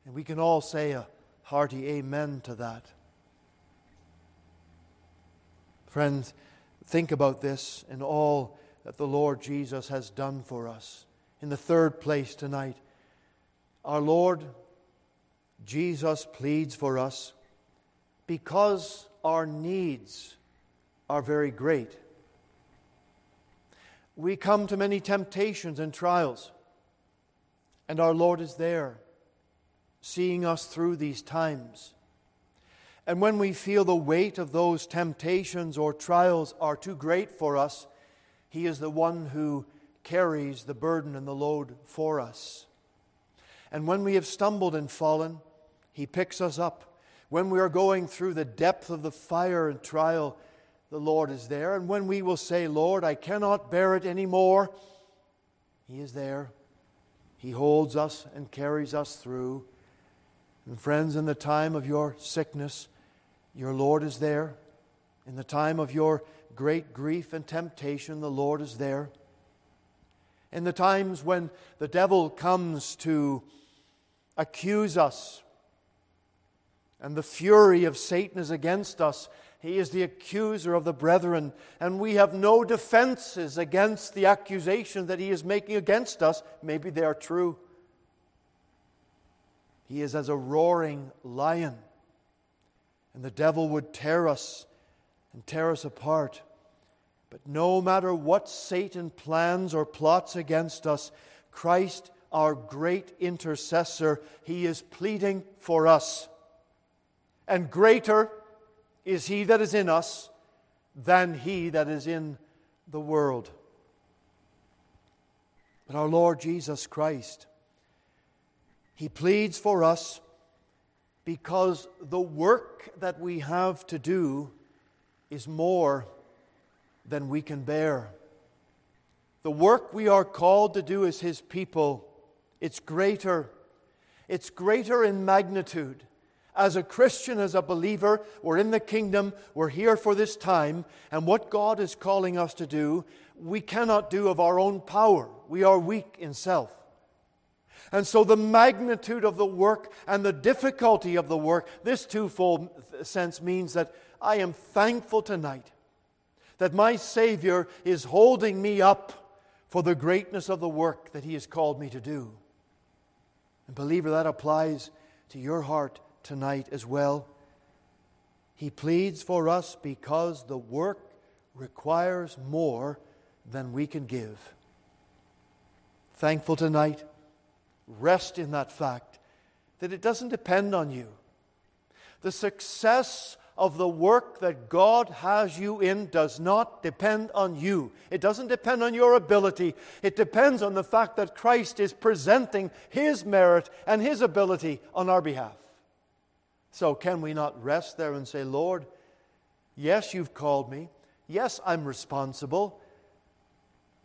And we can all say a hearty amen to that. Friends, think about this and all that the Lord Jesus has done for us. In the third place tonight, our Lord Jesus pleads for us because our needs are very great we come to many temptations and trials, and our Lord is there, seeing us through these times. And when we feel the weight of those temptations or trials are too great for us, He is the one who carries the burden and the load for us. And when we have stumbled and fallen, He picks us up. When we are going through the depth of the fire and trial, the Lord is there. And when we will say, Lord, I cannot bear it anymore, He is there. He holds us and carries us through. And friends, in the time of your sickness, your Lord is there. In the time of your great grief and temptation, the Lord is there. In the times when the devil comes to accuse us and the fury of Satan is against us, he is the accuser of the brethren, and we have no defenses against the accusation that he is making against us. Maybe they are true. He is as a roaring lion, and the devil would tear us and tear us apart. But no matter what Satan plans or plots against us, Christ, our great intercessor, he is pleading for us. And greater is he that is in us than he that is in the world. But our Lord Jesus Christ, he pleads for us because the work that we have to do is more than we can bear. The work we are called to do as his people, it's greater. It's greater in magnitude as a Christian, as a believer, we're in the kingdom, we're here for this time, and what God is calling us to do, we cannot do of our own power. We are weak in self. And so, the magnitude of the work and the difficulty of the work, this twofold sense means that I am thankful tonight that my Savior is holding me up for the greatness of the work that He has called me to do. And, believer, that applies to your heart tonight as well. He pleads for us because the work requires more than we can give. Thankful tonight, rest in that fact that it doesn't depend on you. The success of the work that God has you in does not depend on you. It doesn't depend on your ability. It depends on the fact that Christ is presenting His merit and His ability on our behalf. So, can we not rest there and say, Lord, yes, you've called me. Yes, I'm responsible.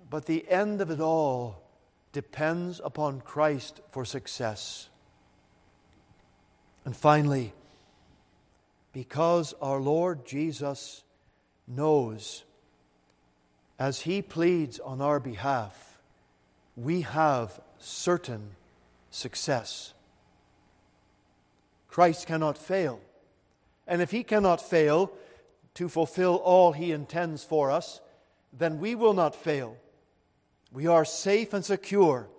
But the end of it all depends upon Christ for success. And finally, because our Lord Jesus knows, as he pleads on our behalf, we have certain success. Christ cannot fail. And if he cannot fail to fulfill all he intends for us, then we will not fail. We are safe and secure,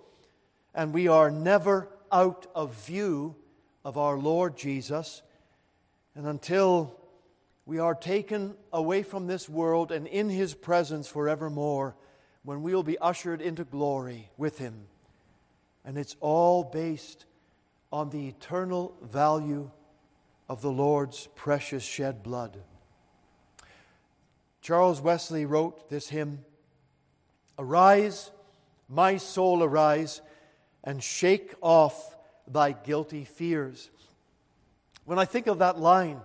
and we are never out of view of our Lord Jesus. And until we are taken away from this world and in his presence forevermore, when we will be ushered into glory with him. And it's all based on the eternal value of the Lord's precious shed blood. Charles Wesley wrote this hymn Arise, my soul, arise, and shake off thy guilty fears. When I think of that line,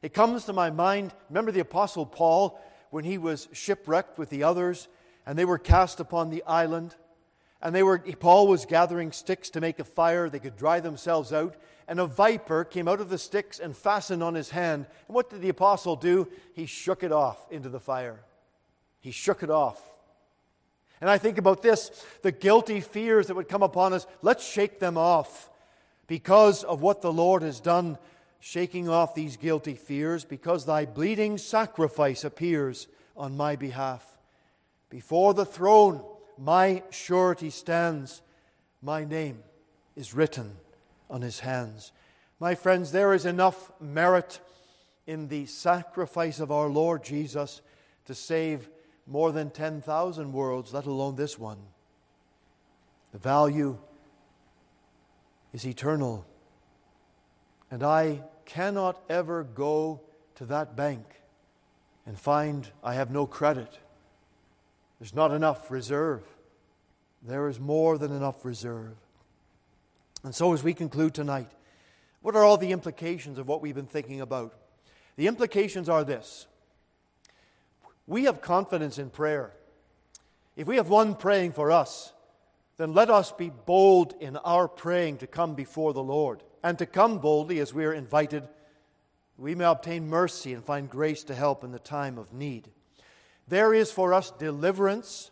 it comes to my mind. Remember the Apostle Paul when he was shipwrecked with the others and they were cast upon the island? And they were, Paul was gathering sticks to make a fire. They could dry themselves out. And a viper came out of the sticks and fastened on his hand. And what did the apostle do? He shook it off into the fire. He shook it off. And I think about this the guilty fears that would come upon us. Let's shake them off because of what the Lord has done, shaking off these guilty fears, because thy bleeding sacrifice appears on my behalf. Before the throne, my surety stands. My name is written on his hands. My friends, there is enough merit in the sacrifice of our Lord Jesus to save more than 10,000 worlds, let alone this one. The value is eternal. And I cannot ever go to that bank and find I have no credit. There's not enough reserve. There is more than enough reserve. And so, as we conclude tonight, what are all the implications of what we've been thinking about? The implications are this we have confidence in prayer. If we have one praying for us, then let us be bold in our praying to come before the Lord and to come boldly as we are invited. We may obtain mercy and find grace to help in the time of need. There is for us deliverance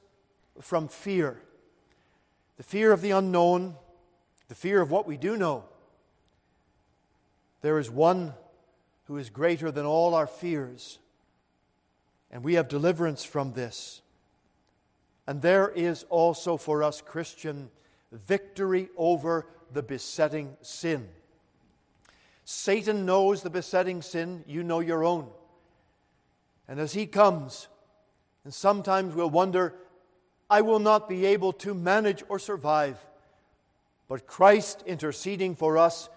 from fear the fear of the unknown, the fear of what we do know. There is one who is greater than all our fears, and we have deliverance from this. And there is also for us, Christian, victory over the besetting sin. Satan knows the besetting sin, you know your own. And as he comes, and sometimes we'll wonder I will not be able to manage or survive. But Christ interceding for us,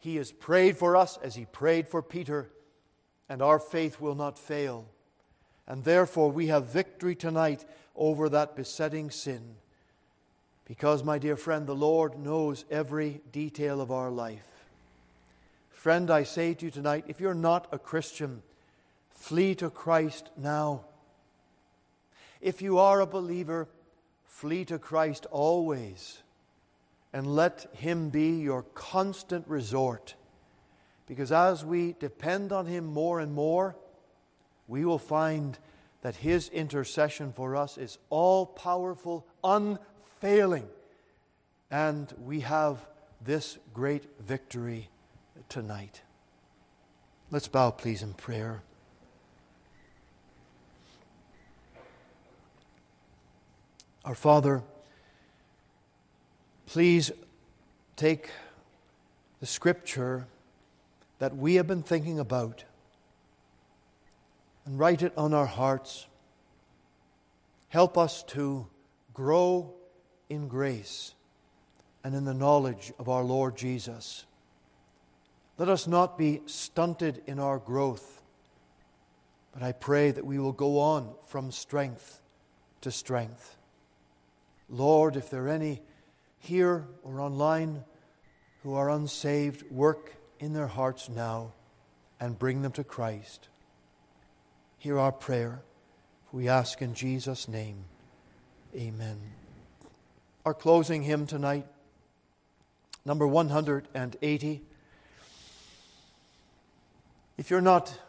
He has prayed for us as He prayed for Peter, and our faith will not fail. And therefore, we have victory tonight over that besetting sin. Because, my dear friend, the Lord knows every detail of our life. Friend, I say to you tonight if you're not a Christian, flee to Christ now. If you are a believer, Flee to Christ always and let Him be your constant resort. Because as we depend on Him more and more, we will find that His intercession for us is all powerful, unfailing, and we have this great victory tonight. Let's bow, please, in prayer. Our Father, please take the scripture that we have been thinking about and write it on our hearts. Help us to grow in grace and in the knowledge of our Lord Jesus. Let us not be stunted in our growth, but I pray that we will go on from strength to strength. Lord, if there are any here or online who are unsaved, work in their hearts now and bring them to Christ. Hear our prayer. We ask in Jesus' name. Amen. our closing hymn tonight, number 180. If you're not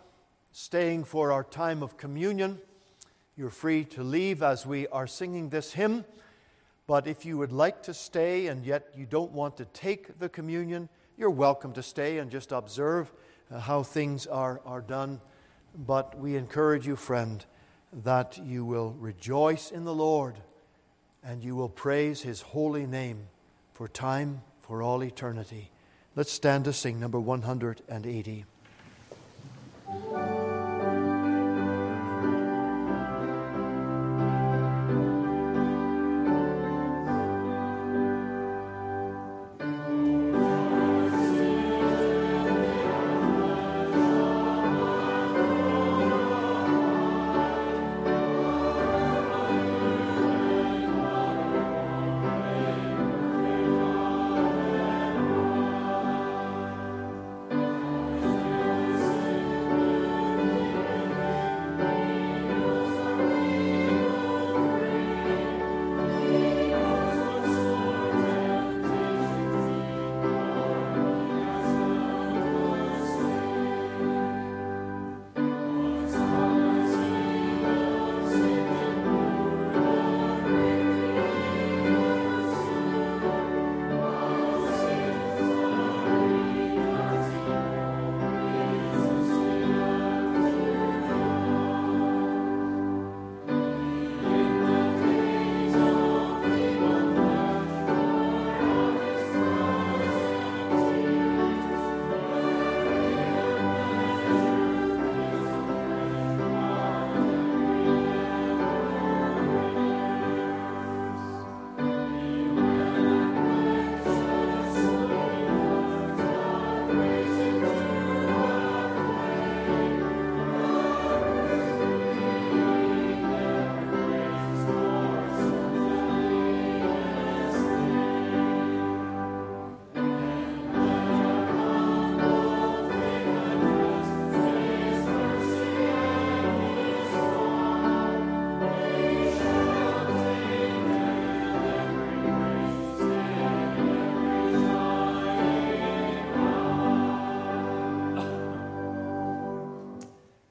staying for our time of communion, you're free to leave as we are singing this hymn. But if you would like to stay and yet you don't want to take the communion, you're welcome to stay and just observe uh, how things are, are done. But we encourage you, friend, that you will rejoice in the Lord and you will praise his holy name for time, for all eternity. Let's stand to sing number 180.